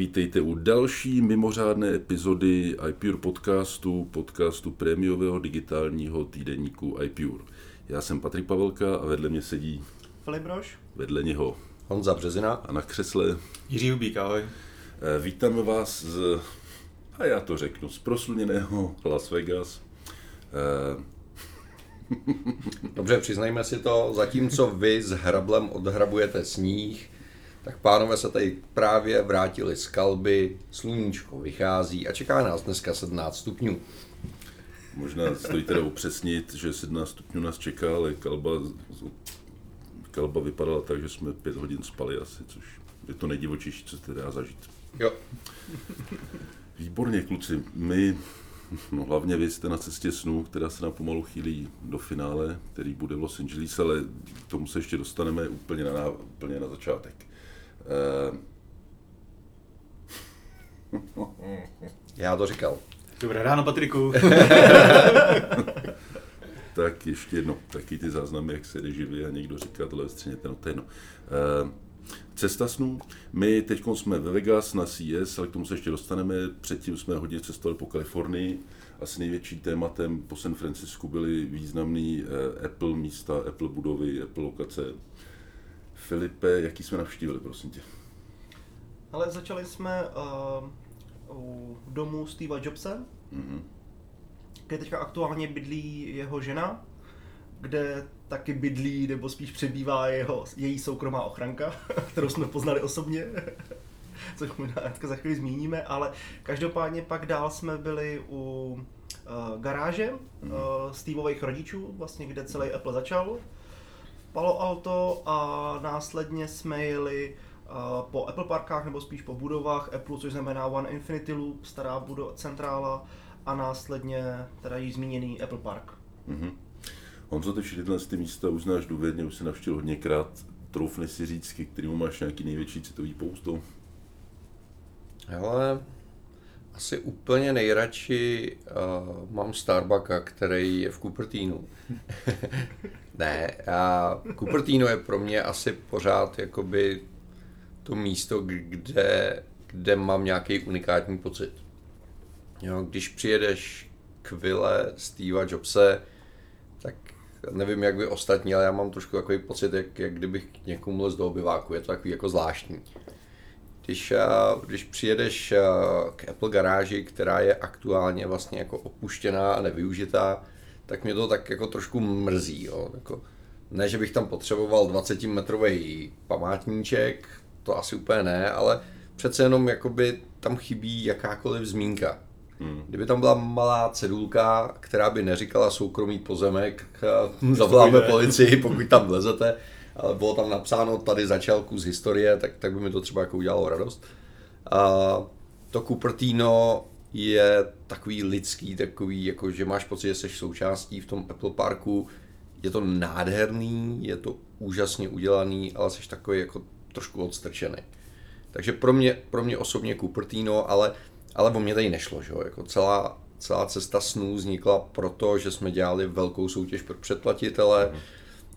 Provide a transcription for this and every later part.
Vítejte u další mimořádné epizody iPure podcastu, podcastu prémiového digitálního týdeníku iPure. Já jsem Patrik Pavelka a vedle mě sedí Filip Brož. vedle něho Honza Březina. a na křesle. Jiří Hubík, ahoj. Eh, Vítáme vás z, a já to řeknu, z prosluněného Las Vegas. Eh, Dobře, přiznejme si to, zatímco vy s hrablem odhrabujete sníh, tak pánové se tady právě vrátili z kalby, sluníčko vychází a čeká nás dneska 17 stupňů. Možná stojí teda upřesnit, že 17 stupňů nás čeká, ale kalba, kalba vypadala tak, že jsme pět hodin spali asi, což je to nejdivočejší, co se dá zažít. Jo, Výborně, kluci. My, no hlavně vy jste na cestě snů, která se nám pomalu chýlí do finále, který bude v Los Angeles, ale k tomu se ještě dostaneme úplně na, úplně na začátek. Eh, já to říkal. Dobré ráno, Patriku. tak ještě jedno, taky ty záznamy, jak se živě a někdo říká, tohle střeněte, no to je jedno. Eh, Cesta snů. My teď jsme ve Vegas na CES, ale k tomu se ještě dostaneme. Předtím jsme hodně cestovali po Kalifornii. Asi největší tématem po San Francisku byly významný eh, Apple místa, Apple budovy, Apple lokace. Filipe, jaký jsme navštívili, prosím tě? Ale začali jsme uh, u domu Steva Jobse, Mhm. kde teďka aktuálně bydlí jeho žena, kde taky bydlí, nebo spíš přebývá jeho, její soukromá ochranka, kterou jsme poznali osobně, což možná za chvíli zmíníme, ale každopádně pak dál jsme byli u uh, garáže uh, Steveových rodičů, vlastně kde celý Apple začal, Palo Alto a následně jsme jeli uh, po Apple parkách, nebo spíš po budovách Apple, což znamená One Infinity Loop, stará budova, centrála a následně teda již zmíněný Apple Park. Mhm. Honzo, ty všechny tyhle ty místa už znáš důvěrně, už si navštívil hodněkrát. Troufne si říct, ke kterému máš nějaký největší citový pousto? Hele, asi úplně nejradši uh, mám Starbucka, který je v Cupertinu. ne, a Cupertino je pro mě asi pořád jakoby to místo, kde, kde mám nějaký unikátní pocit. Jo, když přijedeš k vile Steva Jobse, tak nevím, jak vy ostatní, ale já mám trošku takový pocit, jak, jak kdybych k někomu lez do obyváku. Je to takový jako zvláštní. Když, eh, když přijedeš eh, k Apple garáži, která je aktuálně vlastně jako opuštěná a nevyužitá, tak mě to tak jako trošku mrzí. Jo. Jako, ne, že bych tam potřeboval 20 metrový památníček, to asi úplně ne, ale přece jenom jakoby tam chybí jakákoliv zmínka. Hmm. Kdyby tam byla malá cedulka, která by neříkala soukromý pozemek, eh, zavoláme policii, pokud tam vlezete, ale bylo tam napsáno, tady začal kus historie, tak, tak by mi to třeba jako udělalo radost. A to Cupertino je takový lidský, takový, jako že máš pocit, že jsi součástí v tom Apple Parku. Je to nádherný, je to úžasně udělaný, ale jsi takový jako trošku odstrčený. Takže pro mě, pro mě osobně Cupertino, ale, ale o mě tady nešlo, že? Jako celá, celá cesta snů vznikla proto, že jsme dělali velkou soutěž pro předplatitele.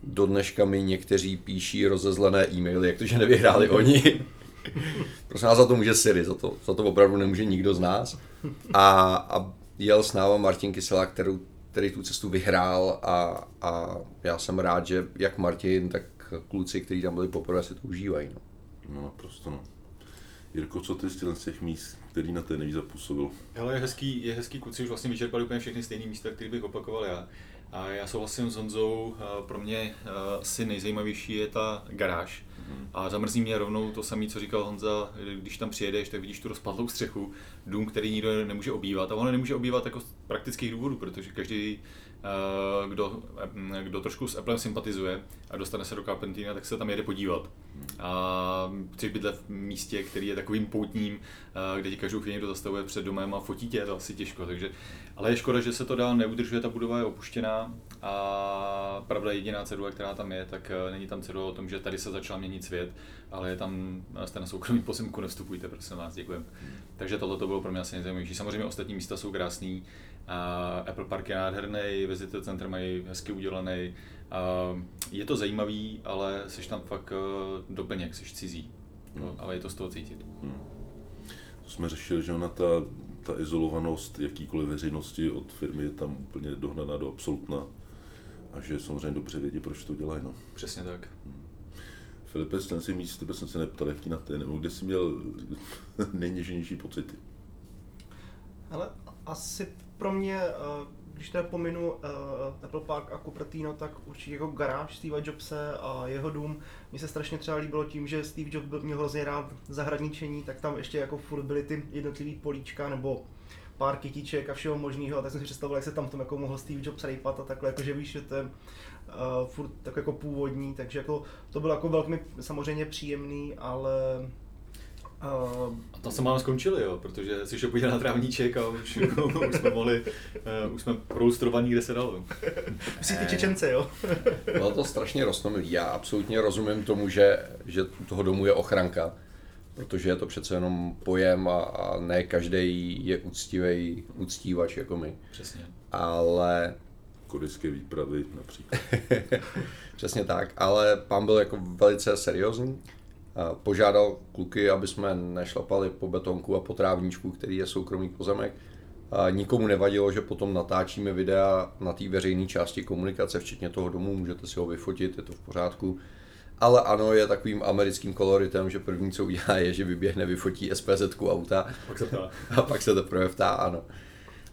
Do dneška mi někteří píší rozezlené e-maily, jak to, že nevyhráli oni. Prosím nás za to může Siri, za to, za to opravdu nemůže nikdo z nás. A, a jel s náma Martin Kysela, kterou, který tu cestu vyhrál a, a já jsem rád, že jak Martin, tak kluci, kteří tam byli poprvé, si to užívají. No. No naprosto, no. Jirko, co ty z těch míst, který na té nejvíc zapůsobil? Hele, je hezký, je hezký, kluci už vlastně vyčerpali úplně všechny stejné místa, které bych opakoval já. A já souhlasím s Honzou, a pro mě a, asi nejzajímavější je ta garáž. A zamrzí mě rovnou to samé, co říkal Honza, když tam přijedeš, tak vidíš tu rozpadlou střechu, dům, který nikdo nemůže obývat. A ono nemůže obývat jako praktických důvodů, protože každý, a, kdo, kdo trošku s Applem sympatizuje a dostane se do Carpentina, tak se tam jede podívat. A chceš bydlet v místě, který je takovým poutním, a, kde ti každou chvíli někdo zastavuje před domem a fotí tě, to asi těžko. Takže, ale je škoda, že se to dál neudržuje, ta budova je opuštěná a pravda jediná cedule, která tam je, tak eh, není tam cedule o tom, že tady se začal měnit svět, ale je tam, jste na soukromý pozemku, nevstupujte, prosím vás, děkujem. Takže tohle to bylo pro mě asi nejzajímavější. Samozřejmě ostatní místa jsou krásný, a Apple Park je nádherný, Visitor Center mají hezky udělaný. A je to zajímavý, ale jsi tam fakt eh, doplněk, jsi cizí. no, ale je to z toho cítit. To jsme řešili, že ona ta, ta izolovanost jakýkoliv veřejnosti od firmy je tam úplně dohnaná do absolutna a že samozřejmě dobře vědí, proč to dělají. No. Přesně tak. Filipe, ten si míst, tebe jsem se neptal, jaký na ty, nebo kde jsi měl nejněžnější pocity? Ale asi pro mě, eh, když teda pominu uh, Apple Park a Cupertino, tak určitě jako garáž Steve Jobse a jeho dům. Mně se strašně třeba líbilo tím, že Steve Jobs byl, měl hrozně rád zahradničení, tak tam ještě jako furt byly ty jednotlivý políčka nebo pár kytiček a všeho možného, tak jsem si představoval, jak se tam tom jako mohl Steve Jobs rejpat a takhle, jakože víš, že to je uh, furt tak jako původní, takže jako to bylo jako velmi samozřejmě příjemný, ale Uh, a tam se máme skončili, jo, protože si šel podívat na trávníček a už, už jsme mohli, uh, už jsme proustrovaní, kde se dalo. Myslíš ty Čečence, jo? Bylo to strašně rostomilý. Já absolutně rozumím tomu, že, že toho domu je ochranka, protože je to přece jenom pojem a, a ne každý je úctivý úctívač jako my. Přesně. Ale Korecké výpravy například. Přesně tak, ale pán byl jako velice seriózní. Požádal kluky, aby jsme nešlapali po betonku a po trávníčku, který je soukromý pozemek. A nikomu nevadilo, že potom natáčíme videa na té veřejné části komunikace, včetně toho domu, můžete si ho vyfotit, je to v pořádku. Ale ano, je takovým americkým koloritem, že první, co udělá, je, že vyběhne, vyfotí SPZ auta. Pak se ptá. A pak se teprve ptá, ano.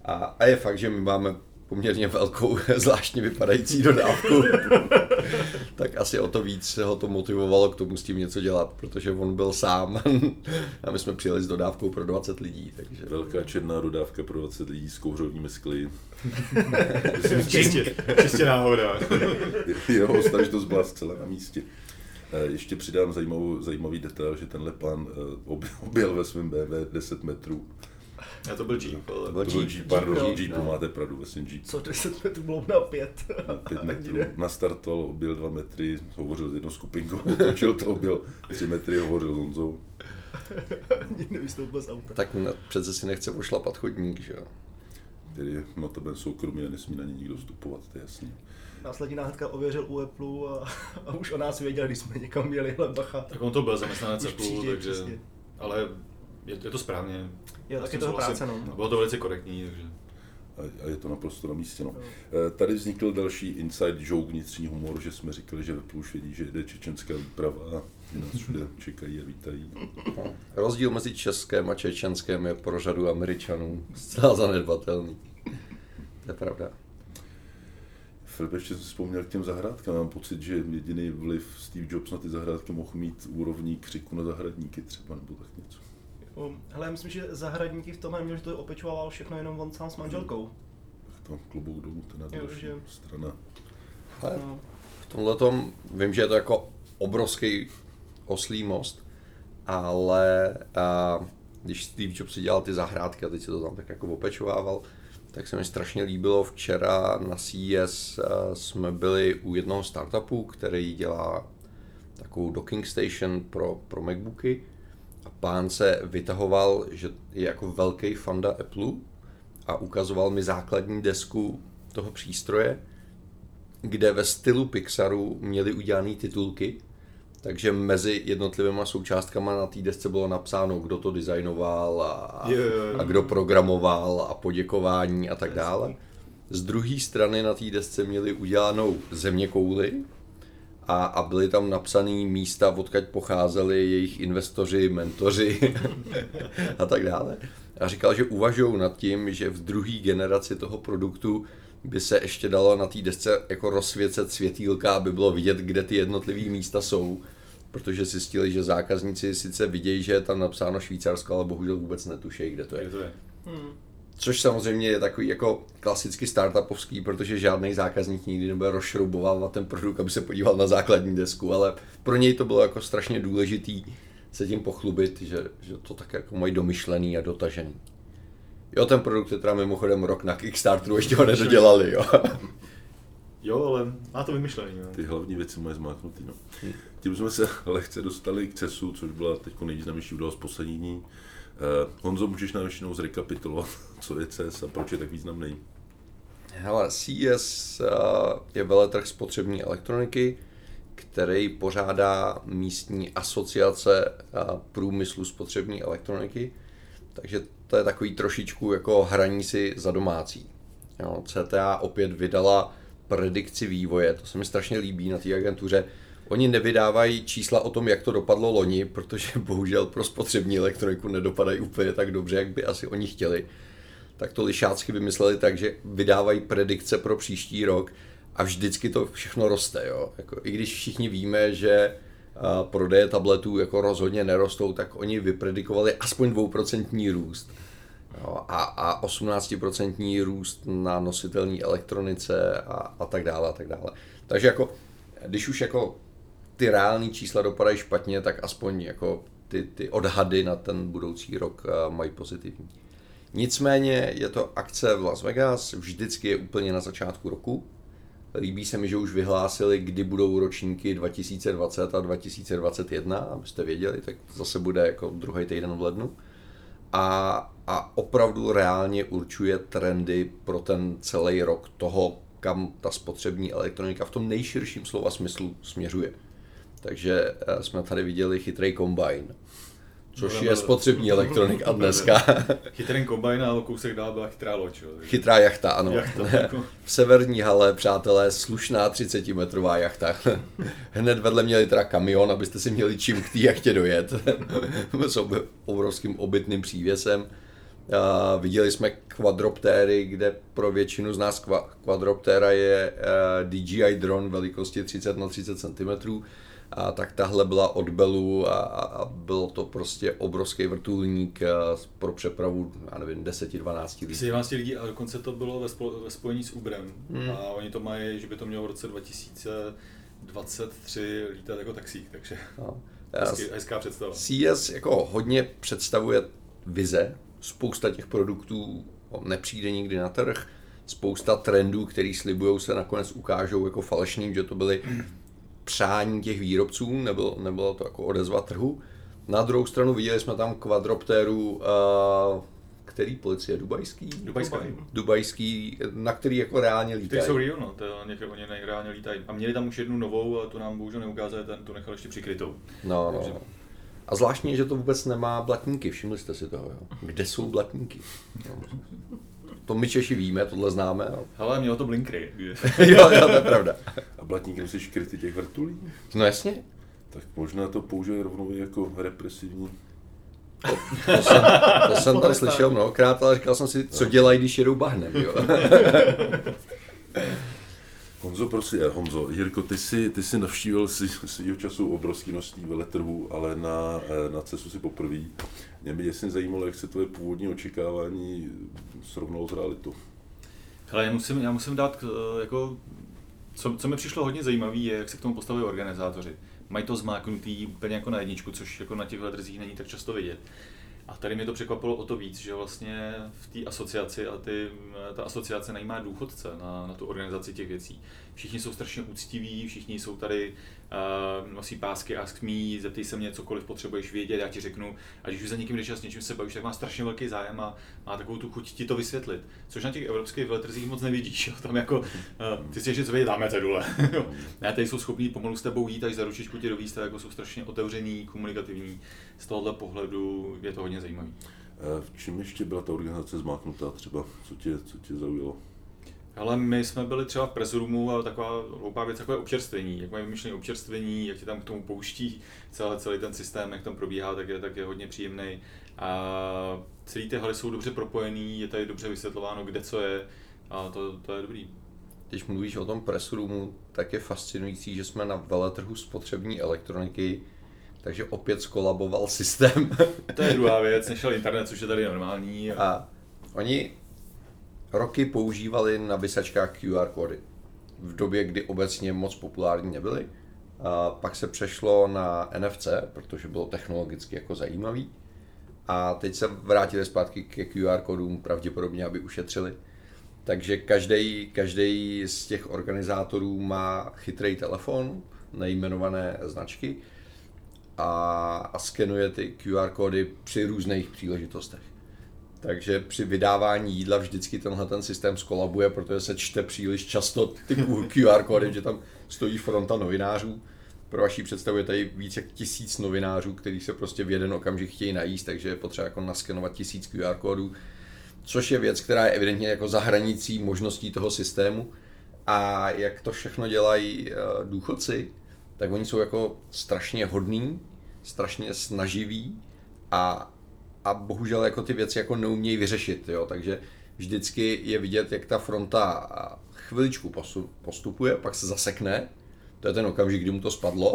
A, a je fakt, že my máme poměrně velkou, zvláštně vypadající dodávku, tak asi o to víc se ho to motivovalo k tomu s tím něco dělat, protože on byl sám a my jsme přijeli s dodávkou pro 20 lidí. Takže... Velká černá dodávka pro 20 lidí s kouřovými skly. čistě, čistě náhoda. Jeho stažitost byla zcela na místě. Ještě přidám zajímavou, zajímavý detail, že tenhle pán objel ve svém BV 10 metrů a to byl Jeep, ale... To byl Jeep, Jeep pardon, Jeep, Jeep, no. máte pravdu, vlastně Jeep. Co 10 metrů bylo na 5. Na 5 metrů, nastartoval, objel 2 metry, hovořil s jednou skupinkou, otočil to, objel 3 metry, hovořil s Honzou. Nevystoupil z auta. Tak přece si nechce pošlapat chodník, že jo? Který no to soukromý a nesmí na ně nikdo vstupovat, to je jasný. Následně náhodka ověřil u Apple a, a, už o nás věděl, když jsme někam měli, ale bacha. Tak on to byl zaměstnanec Apple, takže... Přesně. Ale je, je to správně. Je taky toho práce, no. Bylo to velice korektní, takže... A je to naprosto na místě. No. Tady vznikl další inside joke, vnitřní humor, že jsme říkali, že ve vědí, že jde čečenská výprava a nás všude čekají a vítají. No. Rozdíl mezi českém a čečenském je pro řadu Američanů zcela zanedbatelný. To je pravda. Filip, ještě jsem vzpomněl k těm zahrádkám. Mám pocit, že jediný vliv Steve Jobs na ty zahrádky mohl mít úrovní křiku na zahradníky třeba, nebo tak něco. Hele, já myslím, že zahradníky v tomhle měl, že to opečoval všechno jenom on sám s manželkou. Tak to klobouk dolů, to je další že... strana. Hele, no. v tomhle tom vím, že je to jako obrovský oslý most, ale a, když Steve Jobs si dělal ty zahrádky a teď se to tam tak jako opečovával, tak se mi strašně líbilo. Včera na CES jsme byli u jednoho startupu, který dělá takovou docking station pro, pro Macbooky pán se vytahoval, že je jako velký fanda Apple a ukazoval mi základní desku toho přístroje, kde ve stylu Pixaru měli udělané titulky, takže mezi jednotlivými součástkama na té desce bylo napsáno, kdo to designoval a, a kdo programoval a poděkování a tak dále. Z druhé strany na té desce měli udělanou země kouly, a, a byly tam napsané místa, odkud pocházeli jejich investoři, mentoři a tak dále. A říkal, že uvažují nad tím, že v druhé generaci toho produktu by se ještě dalo na té desce jako rozsvěcet světýlka, aby bylo vidět, kde ty jednotlivé místa jsou, protože zjistili, že zákazníci sice vidějí, že je tam napsáno Švýcarsko, ale bohužel vůbec netušejí, kde to je. Kde to je? Hmm. Což samozřejmě je takový jako klasicky startupovský, protože žádný zákazník nikdy nebude rozšroubovávat ten produkt, aby se podíval na základní desku, ale pro něj to bylo jako strašně důležitý se tím pochlubit, že, že to tak jako mají domyšlený a dotažený. Jo, ten produkt je teda mimochodem rok na Kickstarteru, ještě ho nedodělali, jo. Jo, ale má to vymyšlený. Jo. Ty hlavní věci mají zmáknutý. No. Tím jsme se lehce dostali k CESu, což byla teď nejvýznamnější událost poslední dní. Uh, Honzo, můžeš nám ještě zrekapitulovat, co je CES a proč je tak významný? Hele, CES uh, je veletrh spotřební elektroniky, který pořádá místní asociace průmyslu spotřební elektroniky. Takže to je takový trošičku jako hraní si za domácí. Jo, CTA opět vydala predikci vývoje, to se mi strašně líbí na té agentuře. Oni nevydávají čísla o tom, jak to dopadlo loni, protože bohužel pro spotřební elektroniku nedopadají úplně tak dobře, jak by asi oni chtěli. Tak to lišácky vymysleli tak, že vydávají predikce pro příští rok a vždycky to všechno roste. Jo? Jako, I když všichni víme, že prodeje tabletů jako rozhodně nerostou, tak oni vypredikovali aspoň 2% růst. Jo, a, a 18% růst na nositelné elektronice a, a tak dále a tak dále. Takže jako, když už jako ty reální čísla dopadají špatně, tak aspoň jako ty, ty odhady na ten budoucí rok mají pozitivní. Nicméně je to akce v Las Vegas, vždycky je úplně na začátku roku. Líbí se mi, že už vyhlásili, kdy budou ročníky 2020 a 2021, abyste věděli, tak zase bude jako druhý týden v lednu. A, a opravdu reálně určuje trendy pro ten celý rok toho, kam ta spotřební elektronika v tom nejširším slova smyslu směřuje. Takže eh, jsme tady viděli chytrý kombajn, což je spotřební elektronik a dneska. Chytrý kombajn a kousek dál byla chytrá loď. Chytrá jachta, ano. Jachta, jako. v severní hale, přátelé, slušná 30-metrová jachta. Hned vedle měli teda kamion, abyste si měli čím k té jachtě dojet. S obrovským obytným přívěsem. Uh, viděli jsme kvadroptéry, kde pro většinu z nás kvadroptéra je uh, DJI dron velikosti 30 na 30 cm a tak tahle byla od Belu a, a bylo to prostě obrovský vrtulník pro přepravu, já nevím, 10-12 lidí. 12 lidí a dokonce to bylo ve, spo, ve spojení s Uberem hmm. a oni to mají, že by to mělo v roce 2023 lítat jako taxík, takže no. hezký, hezká představa. CS jako hodně představuje vize, spousta těch produktů nepřijde nikdy na trh, spousta trendů, který slibují se nakonec ukážou jako falešným, že to byly přání těch výrobců, nebylo, nebylo to jako odezva trhu. Na druhou stranu viděli jsme tam kvadroptéru, uh, který policie? Dubajský? Dubajský. Dubajský, na který jako reálně lítají. Ty jsou real, no, to někde oni reálně lítají. A měli tam už jednu novou, ale to nám bohužel neukázali, ten tu nechal ještě přikrytou. No, no. A zvláštně, že to vůbec nemá blatníky, všimli jste si toho, jo? Kde jsou blatníky? No. To my Češi víme, tohle známe. Ale Hele, mělo to blinkry. jo, jo, to je pravda. A blatníky musíš kryty těch vrtulí? No jasně. Tak možná to použije rovnou jako represivní. To, to jsem, to jsem tam slyšel mnohokrát, ale říkal jsem si, co dělají, když jedou bahnem. Jo? Honzo, prosím, Honzo, Jirko, ty jsi, ty jsi navštívil si svýho času obrovský množství veletrhů, ale na, eh, na CESu si poprvé. Mě by jasně zajímalo, jak se tvoje původní očekávání srovnalo s realitou. Hele, já musím, já musím dát, eh, jako, co, co mi přišlo hodně zajímavé, je, jak se k tomu postavili organizátoři. Mají to zmáknutý úplně jako na jedničku, což jako na těch veletrzích není tak často vidět. A tady mě to překvapilo o to víc, že vlastně v té asociaci, a ty, ta asociace najímá důchodce na, na tu organizaci těch věcí. Všichni jsou strašně úctiví, všichni jsou tady, uh, nosí pásky ask me, zeptej se mě cokoliv potřebuješ vědět, já ti řeknu. A když už za někým jdeš a s něčím se bavíš, tak má strašně velký zájem a má takovou tu chuť ti to vysvětlit. Což na těch evropských veletrzích moc nevidíš. Jo? Tam jako, uh, ty si ještě co vědět, dáme cedule. ne, tady jsou schopní pomalu s tebou jít, až za ručičku tě dovíst, jako jsou strašně otevřený, komunikativní. Z tohohle pohledu je to hodně zajímavý. V čím ještě byla ta organizace zmáknutá třeba? Co tě, co tě zaujalo? Ale my jsme byli třeba v press roomu a taková hloupá věc, jako je občerstvení. Jak mají vymyšlené občerstvení, jak tě tam k tomu pouští celý, celý ten systém, jak tam probíhá, tak je, tak je hodně příjemný. A celý ty haly jsou dobře propojený, je tady dobře vysvětlováno, kde co je a to, to je dobrý. Když mluvíš o tom press roomu, tak je fascinující, že jsme na veletrhu spotřební elektroniky, takže opět skolaboval systém. to je druhá věc, nešel internet, což je tady normální. A oni roky používali na vysačkách QR kódy. V době, kdy obecně moc populární nebyly. A pak se přešlo na NFC, protože bylo technologicky jako zajímavý. A teď se vrátili zpátky ke QR kódům, pravděpodobně, aby ušetřili. Takže každý, každý z těch organizátorů má chytrý telefon, nejmenované značky a, a skenuje ty QR kódy při různých příležitostech. Takže při vydávání jídla vždycky tenhle ten systém skolabuje, protože se čte příliš často ty QR kódy, že tam stojí fronta novinářů. pro vaší představu je tady víc jak tisíc novinářů, kteří se prostě v jeden okamžik chtějí najíst, takže je potřeba jako naskenovat tisíc QR kódů, což je věc, která je evidentně jako za hranicí možností toho systému. A jak to všechno dělají eh, důchodci, tak oni jsou jako strašně hodní, strašně snaživí a, a bohužel jako ty věci jako neumějí vyřešit, jo, takže vždycky je vidět, jak ta fronta chviličku postupuje, pak se zasekne to je ten okamžik, kdy mu to spadlo.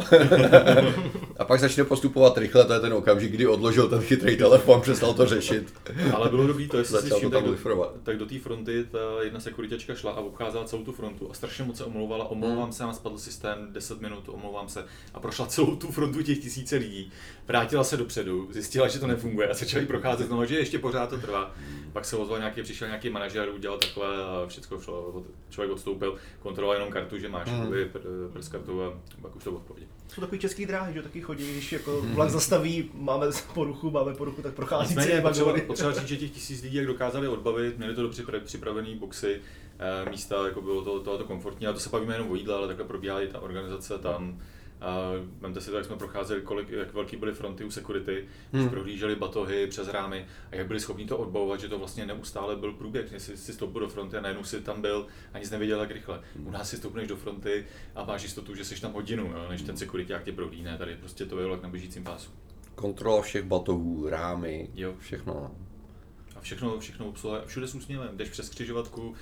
a pak začne postupovat rychle, to je ten okamžik, kdy odložil ten chytrý telefon, přestal to řešit. Ale bylo dobrý to, jestli si to tak, do, tak do té fronty ta jedna sekuritačka šla a obcházela celou tu frontu a strašně moc se omlouvala, omlouvám hmm. se, a spadl systém 10 minut, omlouvám se a prošla celou tu frontu těch tisíce lidí. Vrátila se dopředu, zjistila, že to nefunguje a začali procházet no, že ještě pořád to trvá. Pak se ozval nějaký, přišel nějaký manažer, udělal takhle a všechno šlo, člověk odstoupil, kontroloval jenom kartu, že máš hmm. pr- pr- kartu a pak už to odpovědi. Jsou takový český dráhy, že taky chodí, když jako vlak zastaví, máme poruchu, máme poruchu, tak prochází Nicméně potřeba, potřeba říct, že těch tisíc lidí, jak dokázali odbavit, měli to dobře připravené boxy, eh, místa, jako bylo to, to, to komfortní, a to se bavíme jenom o jídle, ale takhle probíhá i ta organizace tam. A vemte si to, jak jsme procházeli, kolik, jak velký byly fronty u security, hmm. když prohlíželi batohy přes rámy a jak byli schopni to odbavovat, že to vlastně neustále byl průběh. Jestli si stoupil do fronty a najednou si tam byl a nic nevěděl jak rychle. U nás si stoupneš do fronty a máš jistotu, že jsi tam hodinu, jo, než ten security jak tě prohlídne. Tady prostě to je jak na běžícím pásu. Kontrola všech batohů, rámy, jo. všechno všechno, všechno obsluha, všude s úsměvem, jdeš přes křižovatku,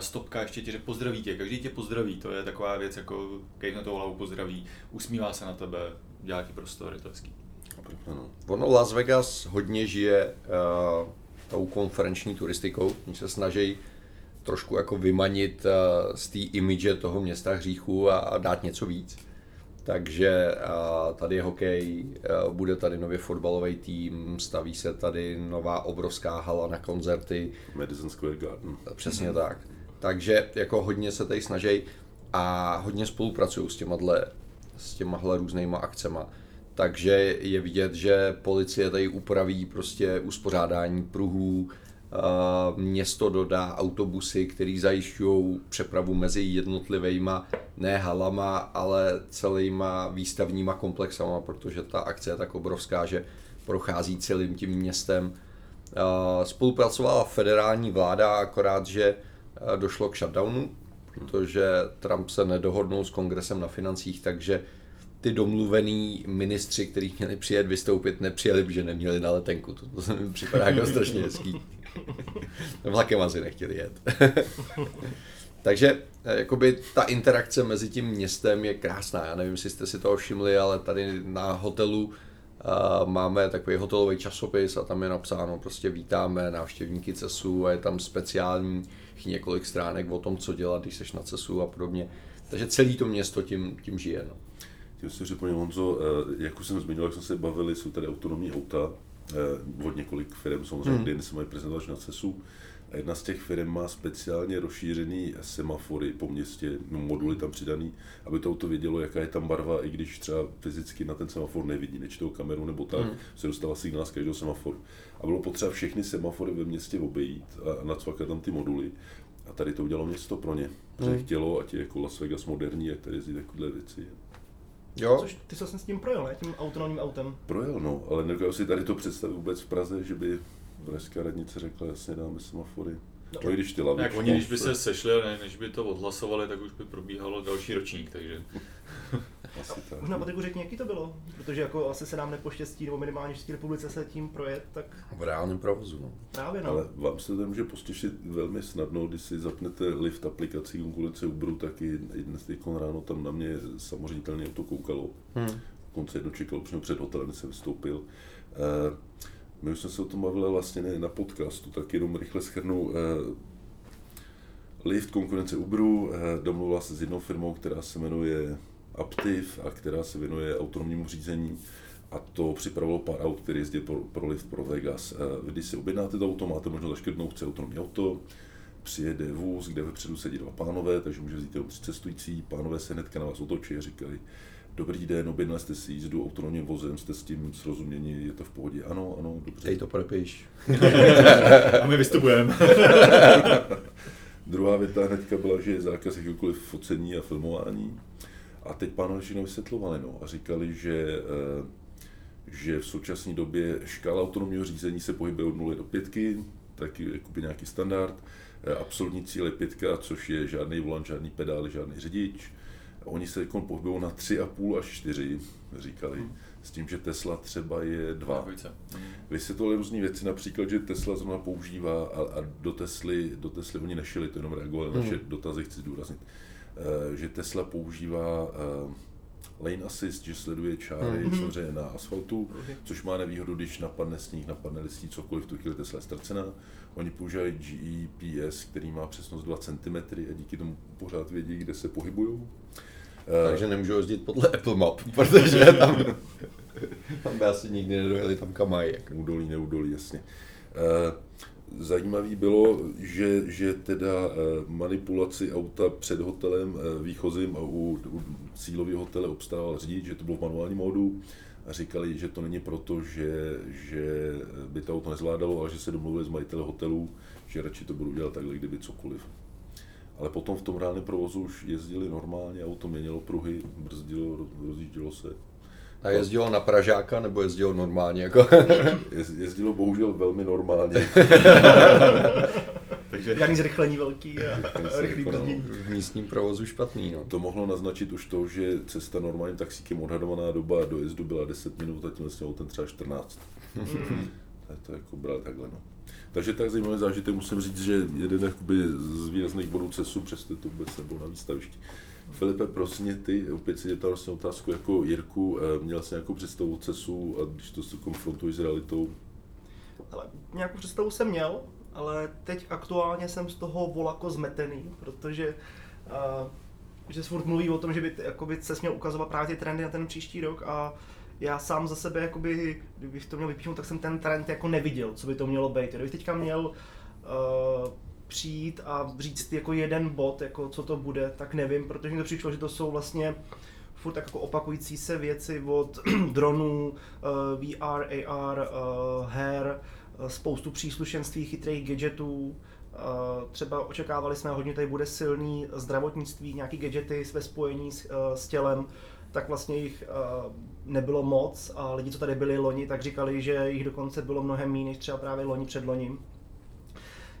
stopka ještě ti, že pozdraví tě, každý tě pozdraví, to je taková věc, jako na to hlavu pozdraví, usmívá se na tebe, dělá ti prostor, je to hezký. Ono Las Vegas hodně žije uh, tou konferenční turistikou, oni se snaží trošku jako vymanit uh, z té imidže toho města hříchu a, a dát něco víc. Takže tady je hokej, bude tady nově fotbalový tým, staví se tady nová obrovská hala na koncerty. Madison Square Garden. Přesně tak. Takže jako hodně se tady snaží a hodně spolupracují s těmahle, s těmahle různýma akcema. Takže je vidět, že policie tady upraví prostě uspořádání pruhů, město dodá autobusy, které zajišťují přepravu mezi jednotlivými ne halama, ale celýma výstavníma komplexama, protože ta akce je tak obrovská, že prochází celým tím městem. Spolupracovala federální vláda, akorát, že došlo k shutdownu, protože Trump se nedohodnul s kongresem na financích, takže ty domluvený ministři, kteří měli přijet vystoupit, nepřijeli, protože neměli na letenku. To, to se mi připadá jako strašně hezký. Vlakem asi nechtěli jet. Takže eh, jakoby ta interakce mezi tím městem je krásná. Já nevím, jestli jste si toho všimli, ale tady na hotelu uh, máme takový hotelový časopis a tam je napsáno prostě vítáme návštěvníky CESu a je tam speciální několik stránek o tom, co dělat, když jsi na CESu a podobně. Takže celé to město tím, tím žije. No. Tím si řekl, Honzo, eh, jak už jsem zmiňoval, jak jsme se bavili, jsou tady autonomní auta, Eh, od několik firm, samozřejmě, hmm. se mají prezentovat na CESu. A jedna z těch firm má speciálně rozšířený semafory po městě, no, moduly tam přidaný, aby to auto vědělo, jaká je tam barva, i když třeba fyzicky na ten semafor nevidí, nečtou kameru nebo tak, hmm. se dostává signál z každého semaforu. A bylo potřeba všechny semafory ve městě obejít a nacvakat tam ty moduly. A tady to udělalo město pro ně. Hmm. chtělo, ať je jako Las Vegas moderní, jak tady jezdí takovéhle věci. Jo. Což ty jsi s tím projel, ne? Tím autonomním autem. Projel, no, ale nedokážu si tady to představit vůbec v Praze, že by pražská radnice řekla, jasně dáme semafory. No, no když ty lavičky... Jak oni, když by se sešli, ne, než by to odhlasovali, tak už by probíhalo další ročník, takže... Asi tak. Možná Patriku řekni, jaký to bylo, protože jako asi se nám nepoštěstí, nebo minimálně v České republice se tím projet, tak... V reálném provozu, no. Právě, no. Ale vám se to může postěšit velmi snadno, když si zapnete lift aplikací konkurence Uberu, tak i dnes ráno tam na mě samozřejmě to koukalo. Hmm. Konce jedno čekal přímo před hotelem, jsem vystoupil. Uh, my už jsme se o tom bavili vlastně ne na podcastu, tak jenom rychle schrnu. Uh, Lift konkurence Uberu uh, domluvila se s jednou firmou, která se jmenuje Aptiv a která se věnuje autonomnímu řízení a to připravilo pár aut, které jezdí pro, pro lift pro Vegas. Eh, když si objednáte to auto, máte možnost zaškrtnout, chce autonomní auto, přijede vůz, kde vepředu sedí dva pánové, takže může vzít jenom tři cestující, pánové se hnedka na vás otočí a říkají, Dobrý den, objednali jste si jízdu autonomním vozem, jste s tím srozuměni, je to v pohodě? Ano, ano, dobře. Dej to propiš. a my vystupujeme. Druhá věta hnedka byla, že je zákaz jakýkoliv focení a filmování A teď pánové všechno vysvětlovali no, a říkali, že, eh, že v současné době škála autonomního řízení se pohybuje od 0 do 5, taky jakoby nějaký standard. Eh, absolutní cíl je pětka, což je žádný volant, žádný pedál, žádný řidič. Oni se jako pohybují na 3,5 až 4, říkali. Hmm s tím, že Tesla třeba je dva. Hmm. Vysvětlili různé věci, například, že Tesla zrovna používá a, a do, Tesly, do Tesly oni nešili, to jenom reagovali na naše hmm. dotazy, chci zdůraznit, že Tesla používá uh, lane assist, že sleduje čáry mm-hmm. samozřejmě na asfaltu, okay. což má nevýhodu, když napadne sníh, napadne listí, cokoliv, tu chvíli Tesla je ztracená. Oni používají GPS, který má přesnost 2 cm a díky tomu pořád vědí, kde se pohybují. Takže nemůžu jezdit podle Apple Map, protože tam, tam by asi nikdy nedojeli tam kam mají. Údolí, neudolí, jasně. Zajímavý bylo, že, že teda eh, manipulaci auta před hotelem eh, výchozím a u, u cílového hotele obstával řidič, že to bylo v manuálním módu a říkali, že to není proto, že, že by to auto nezvládalo, ale že se domluvili s majiteli hotelu, že radši to budou dělat takhle, kdyby cokoliv ale potom v tom reálném provozu už jezdili normálně, auto měnilo pruhy, brzdilo, rozjíždělo se. A jezdilo na Pražáka nebo jezdilo normálně? Jako? jezdilo bohužel velmi normálně. Takže... Žádný zrychlení velký a rychlý brzdění. V místním provozu špatný. No. To mohlo naznačit už to, že cesta normálním taxíkem odhadovaná doba dojezdu byla 10 minut a tím vlastně ten třeba 14. Mm. to jako bral takhle. No. Takže tak zajímavý zážitek, musím říct, že jeden z výrazných bodů CESu, přesto to vůbec nebyl na výstavišti. Filipe, prosím ty, opět si dělal vlastně otázku jako Jirku, eh, měl jsi nějakou představu CESu a když to se konfrontuješ s realitou? Ale nějakou představu jsem měl, ale teď aktuálně jsem z toho volako zmetený, protože uh, že furt mluví o tom, že by jakoby, se směl ukazovat právě ty trendy na ten příští rok a já sám za sebe, jakoby, kdybych to měl vypíchnout, tak jsem ten trend jako neviděl, co by to mělo být. Kdybych teďka měl uh, přijít a říct jako jeden bod, jako co to bude, tak nevím, protože mi to přišlo, že to jsou vlastně furt tak jako opakující se věci od dronů, uh, VR, AR, uh, her, uh, spoustu příslušenství, chytrých gadgetů, třeba očekávali jsme hodně, tady bude silný zdravotnictví, nějaký gadgety ve spojení s, s tělem, tak vlastně jich nebylo moc a lidi, co tady byli loni, tak říkali, že jich dokonce bylo mnohem méně než třeba právě loni před loním.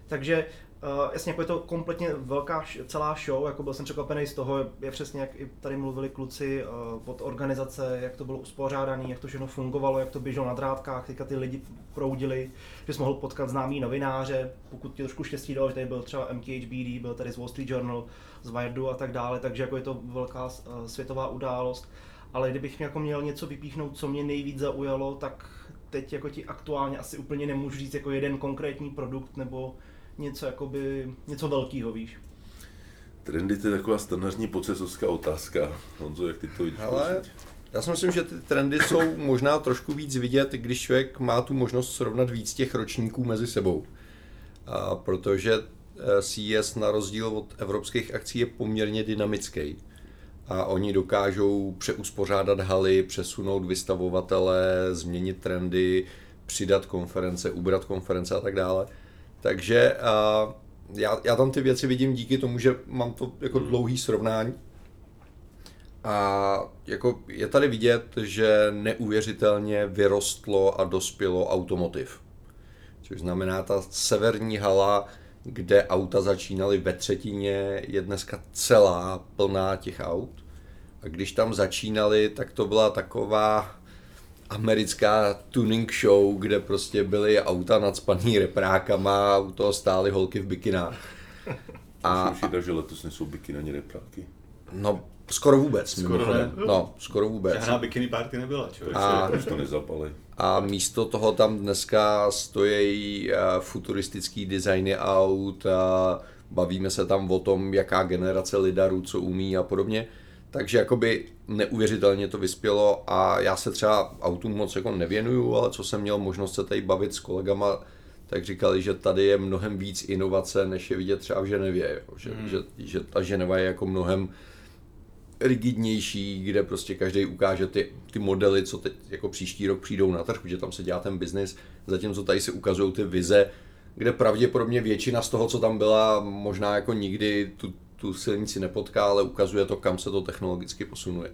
Takže Uh, jasně, jako je to kompletně velká celá show, jako byl jsem překvapený z toho, je přesně jak i tady mluvili kluci uh, od organizace, jak to bylo uspořádané, jak to všechno fungovalo, jak to běželo na drátkách, teďka ty lidi proudili, že jsi mohl potkat známý novináře, pokud ti trošku štěstí dalo, že tady byl třeba MKHBD, byl tady z Wall Street Journal, z Wiredu a tak dále, takže jako je to velká uh, světová událost. Ale kdybych jako měl něco vypíchnout, co mě nejvíc zaujalo, tak teď jako ti aktuálně asi úplně nemůžu říct jako jeden konkrétní produkt nebo něco, jakoby, něco velkého, víš. Trendy to je taková standardní pocesovská otázka. Honzo, jak ty to vidíš? Ale já si myslím, že ty trendy jsou možná trošku víc vidět, když člověk má tu možnost srovnat víc těch ročníků mezi sebou. A protože eh, CES na rozdíl od evropských akcí je poměrně dynamický. A oni dokážou přeuspořádat haly, přesunout vystavovatele, změnit trendy, přidat konference, ubrat konference a tak dále. Takže uh, já, já tam ty věci vidím díky tomu, že mám to jako hmm. dlouhý srovnání. A jako je tady vidět, že neuvěřitelně vyrostlo a dospělo automotiv. Což znamená, ta severní hala, kde auta začínaly ve třetině, je dneska celá plná těch aut. A když tam začínali, tak to byla taková americká tuning show, kde prostě byly auta nadspaný reprákama a u toho stály holky v bikinách. A, a že letos nejsou bikiny ani repráky. No, skoro vůbec, skoro ne. No, skoro vůbec. Žádná bikini party nebyla, člověk. A, to nezapali. A místo toho tam dneska stojí uh, futuristický designy aut a bavíme se tam o tom, jaká generace lidarů co umí a podobně. Takže jakoby neuvěřitelně to vyspělo a já se třeba autům moc jako nevěnuju, ale co jsem měl možnost se tady bavit s kolegama, tak říkali, že tady je mnohem víc inovace, než je vidět třeba v Ženevě. Jo. Že, hmm. že, že ta Ženeva je jako mnohem rigidnější, kde prostě každý ukáže ty, ty modely, co teď jako příští rok přijdou na trh, že tam se dělá ten biznis, zatímco tady se ukazují ty vize, kde pravděpodobně většina z toho, co tam byla, možná jako nikdy tu tu silnici nepotká, ale ukazuje to, kam se to technologicky posunuje.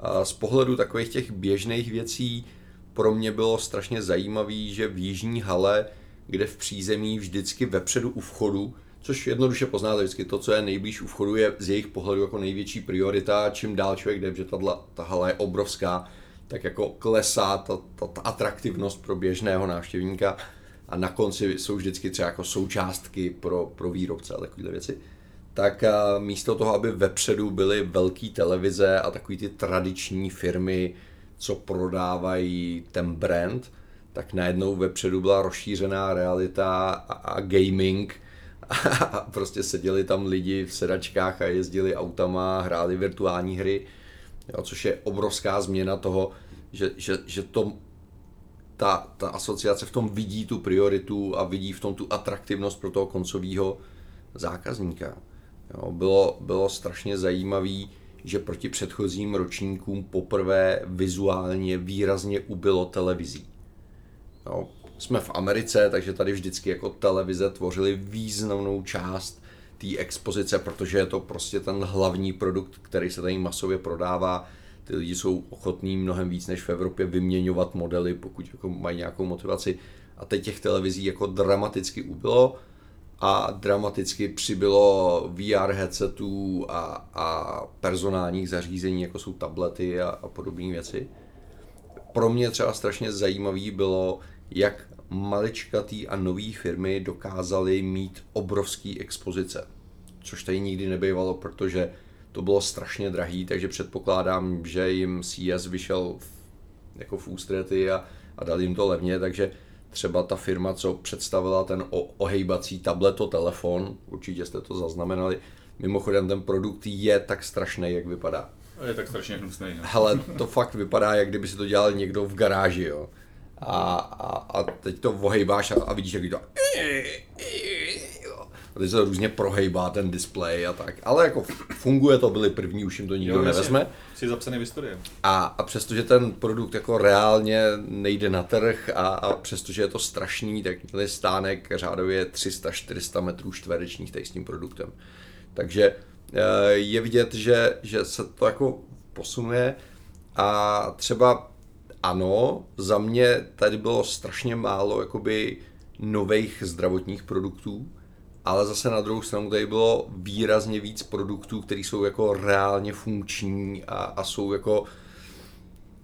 A z pohledu takových těch běžných věcí pro mě bylo strašně zajímavý, že v Jižní hale, kde v přízemí vždycky vepředu u vchodu, což jednoduše poznáte vždycky, to, co je nejblíž u vchodu, je z jejich pohledu jako největší priorita, čím dál člověk jde, že ta, ta hala je obrovská, tak jako klesá ta, ta, ta atraktivnost pro běžného návštěvníka a na konci jsou vždycky třeba jako součástky pro, pro výrobce a takovéhle věci. Tak místo toho, aby vepředu byly velké televize a takový ty tradiční firmy, co prodávají ten brand, tak najednou vepředu byla rozšířená realita a, a gaming a prostě seděli tam lidi v sedačkách a jezdili autama, hráli virtuální hry, jo, což je obrovská změna toho, že, že, že to, ta, ta asociace v tom vidí tu prioritu a vidí v tom tu atraktivnost pro toho koncového zákazníka. Jo, bylo, bylo strašně zajímavý, že proti předchozím ročníkům poprvé vizuálně výrazně ubylo televizí. Jo, jsme v Americe, takže tady vždycky jako televize tvořily významnou část té expozice, protože je to prostě ten hlavní produkt, který se tady masově prodává. Ty lidi jsou ochotní mnohem víc než v Evropě vyměňovat modely, pokud jako mají nějakou motivaci. A teď těch televizí jako dramaticky ubylo a dramaticky přibylo VR headsetů a, a personálních zařízení, jako jsou tablety a, a podobné věci. Pro mě třeba strašně zajímavý bylo, jak maličkatý a nový firmy dokázaly mít obrovský expozice. Což tady nikdy nebývalo, protože to bylo strašně drahý, takže předpokládám, že jim CS vyšel v, jako v ústrety a, a dal jim to levně, takže třeba ta firma, co představila ten ohejbací tableto telefon, určitě jste to zaznamenali, mimochodem ten produkt je tak strašný, jak vypadá. Je tak strašně hnusný. No. Hele, to fakt vypadá, jak kdyby si to dělal někdo v garáži, jo. A, a, a teď to ohejbáš a, a vidíš, jak to a teď se to různě prohejbá ten display a tak. Ale jako funguje to, byli první, už jim to nikdo jo, nevezme. Jsi zapsaný v historii. A, a přestože ten produkt jako reálně nejde na trh a, a přestože je to strašný, tak měli stánek řádově 300-400 metrů čtverečních tady s tím produktem. Takže eh, je vidět, že, že se to jako posunuje a třeba ano, za mě tady bylo strašně málo jakoby nových zdravotních produktů, ale zase na druhou stranu tady bylo výrazně víc produktů, které jsou jako reálně funkční a, a jsou jako,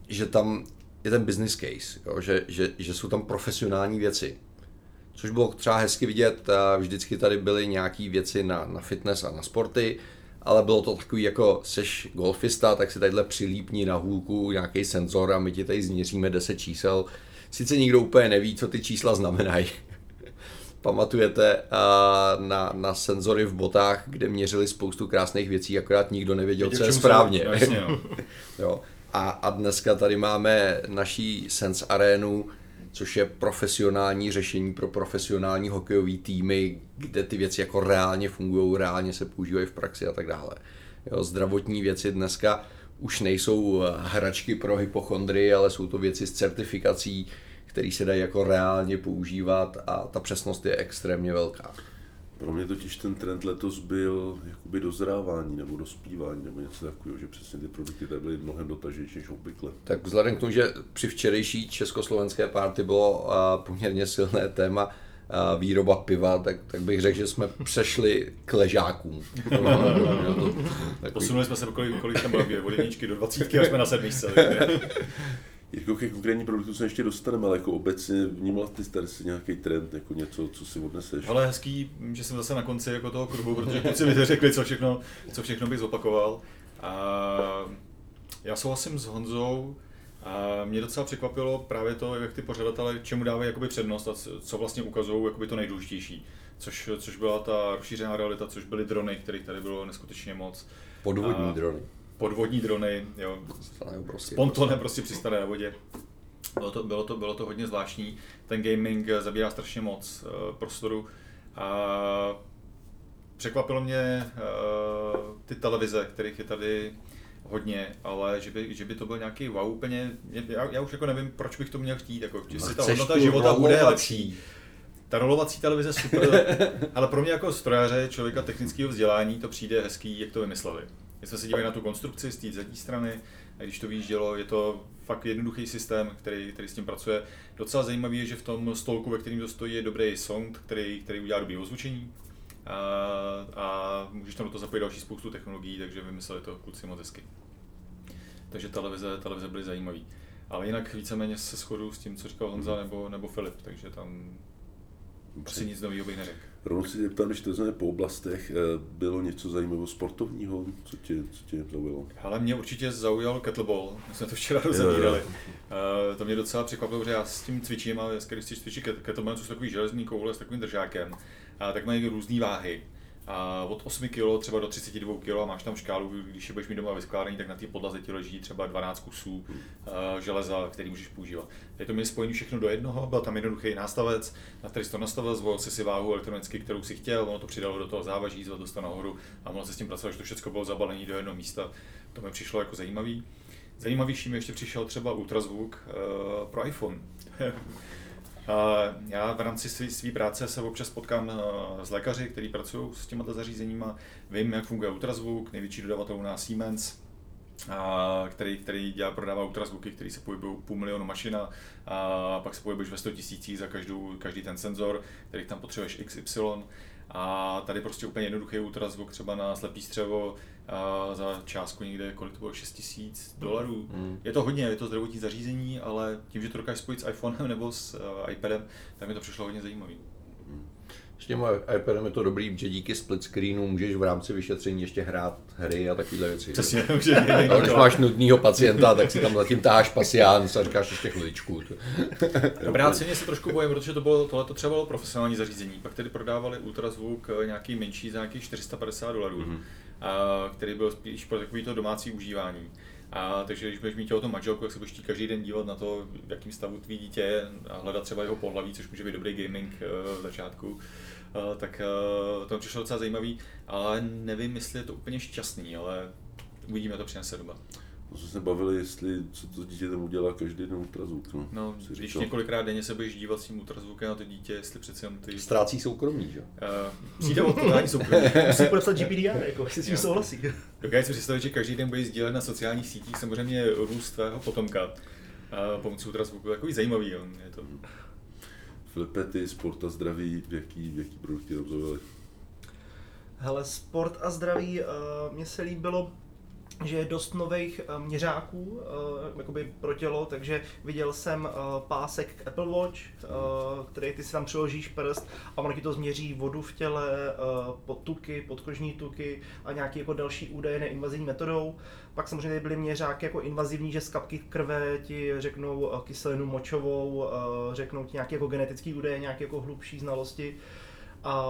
že tam je ten business case, jo? Že, že, že jsou tam profesionální věci. Což bylo třeba hezky vidět, vždycky tady byly nějaké věci na, na fitness a na sporty, ale bylo to takový jako seš golfista, tak si tadyhle přilípni na hůlku nějaký senzor a my ti tady změříme 10 čísel. Sice nikdo úplně neví, co ty čísla znamenají, pamatujete na, na senzory v botách, kde měřili spoustu krásných věcí, akorát nikdo nevěděl, co je správně. Jasně, no. jo. A, a dneska tady máme naší Sense Arenu, což je profesionální řešení pro profesionální hokejové týmy, kde ty věci jako reálně fungují, reálně se používají v praxi a tak dále. Jo, zdravotní věci dneska už nejsou hračky pro hypochondry, ale jsou to věci s certifikací, který se dají jako reálně používat a ta přesnost je extrémně velká. Pro mě totiž ten trend letos byl jakoby dozrávání nebo dospívání nebo něco takového, že přesně ty produkty tady byly mnohem dotaženější než obvykle. Tak vzhledem k tomu, že při včerejší československé párty bylo poměrně silné téma výroba piva, tak, tak bych řekl, že jsme přešli k ležákům. Posunuli jsme se, kolik, kolik tam bylo, od jedničky do dvacítky a jsme na sedmičce. Jirko, ke konkrétní produktu se ještě dostaneme, ale jako obecně vnímal ty tady si nějaký trend, jako něco, co si odneseš? Ale hezký, že jsem zase na konci jako toho kruhu, protože kluci mi řekli, co všechno, co všechno bych zopakoval. A já souhlasím s Honzou, a mě docela překvapilo právě to, jak ty pořadatelé čemu dávají jakoby přednost a co vlastně ukazují jakoby to nejdůležitější. Což, což byla ta rozšířená realita, což byly drony, kterých tady bylo neskutečně moc. Podvodní a, drony podvodní drony, jo, s pontonem prostě přistane na vodě. Bylo to, bylo, to, bylo to hodně zvláštní. Ten gaming zabírá strašně moc uh, prostoru. A překvapilo mě uh, ty televize, kterých je tady hodně, ale že by, že by to byl nějaký wow úplně, já, já už jako nevím, proč bych to měl chtít, jako, jestli ta hodnota života bude lepší ta rolovací televize super, ale pro mě jako strojaře, člověka technického vzdělání, to přijde hezký, jak to vymysleli. Když jsme se dívali na tu konstrukci z té zadní strany, a když to vyjíždělo, je to fakt jednoduchý systém, který, který s tím pracuje. Docela zajímavý je, že v tom stolku, ve kterém to stojí, je dobrý sound, který, který udělá dobrý ozvučení. A, a můžeš tam do toho zapojit další spoustu technologií, takže vymysleli to kluci moc hezky. Takže televize, televize byly zajímavé. Ale jinak víceméně se shodu s tím, co říkal Honza nebo, nebo Filip, takže tam asi nic nového bych neřekl. Rovnou si tě ptám, když to znamená po oblastech, eh, bylo něco zajímavého sportovního, co tě, co tě zaujalo? Ale mě určitě zaujal kettlebell, my jsme to včera rozebírali. Uh, to mě docela překvapilo, že já s tím cvičím a když si cvičí kettlebell, což jsou takový železný koule s takovým držákem, a tak mají různé váhy a od 8 kg třeba do 32 kg a máš tam škálu, když je budeš mít doma vyskládaný, tak na té podlaze ti leží třeba 12 kusů uh, železa, který můžeš používat. Je to mi spojení všechno do jednoho, byl tam jednoduchý nástavec, na který jsi to nastavil, zvolil si si váhu elektronicky, kterou si chtěl, ono to přidalo do toho závaží, zvedl to nahoru a mohl se s tím pracovat, že to všechno bylo zabalené do jednoho místa. To mi přišlo jako zajímavý. Zajímavější mi ještě přišel třeba ultrazvuk uh, pro iPhone. Já v rámci své práce se občas potkám s lékaři, kteří pracují s těmito zařízeními. Vím, jak funguje ultrazvuk, největší dodavatel u nás Siemens, který, který dělá, prodává ultrazvuky, který se pohybují půl milionu mašina a pak se pohybuješ ve 100 tisících za každou, každý ten senzor, který tam potřebuješ XY. A tady prostě úplně jednoduchý ultrazvuk třeba na slepý střevo a za částku někde, kolik to bylo, 6 tisíc dolarů. Mm. Je to hodně, je to zdravotní zařízení, ale tím, že to dokážeš spojit s iPhonem nebo s uh, iPadem, tak mi to přišlo hodně zajímavý. S tím iPadem je to dobrý, že díky split screenu můžeš v rámci vyšetření ještě hrát hry a takové věci. Přesně, že a když máš nudného pacienta, tak si tam zatím táháš pasián a říkáš ještě chviličku. Obráceně se trošku bojím, protože to bylo, tohle to třeba bylo profesionální zařízení. Pak tedy prodávali ultrazvuk eh, nějaký menší za nějakých 450 dolarů, mm-hmm. a, který byl spíš pro takový to domácí užívání. A takže když budeš mít těhoto manželku, jak se budeš každý den dívat na to, v jakém stavu tvý dítě a hledat třeba jeho pohlaví, což může být dobrý gaming uh, v začátku, uh, tak uh, to mi přišlo docela zajímavý, ale nevím, jestli je to úplně šťastný, ale uvidíme, to přinese doba. No, jsme se bavili, jestli co to dítě tam udělá každý den ultrazvuk. No, no když říkal. několikrát denně se budeš dívat s tím ultrazvukem na to dítě, jestli přece jen ty... Ztrácí soukromí, že? Uh, přijde o to soukromí. Musí podepsat GPDR, jako, jestli s tím souhlasí. Dokážu si představit, že každý den budeš sdílet na sociálních sítích samozřejmě růst tvého potomka uh, pomocí ultrazvuku. Takový zajímavý on je to. Filipe, ty sport a zdraví, v jaký, v jaký produkty tam Hele, sport a zdraví, uh, mně se líbilo že je dost nových uh, měřáků uh, jakoby pro tělo, takže viděl jsem uh, pásek k Apple Watch, který ty si tam přiložíš prst a ono ti to změří vodu v těle, podtuky, podkožní tuky a nějaký jako další údaje neinvazivní metodou. Pak samozřejmě byly měřáky jako invazivní, že z kapky krve ti řeknou kyselinu močovou, řeknou ti nějaké jako genetické údaje, nějaké jako hlubší znalosti a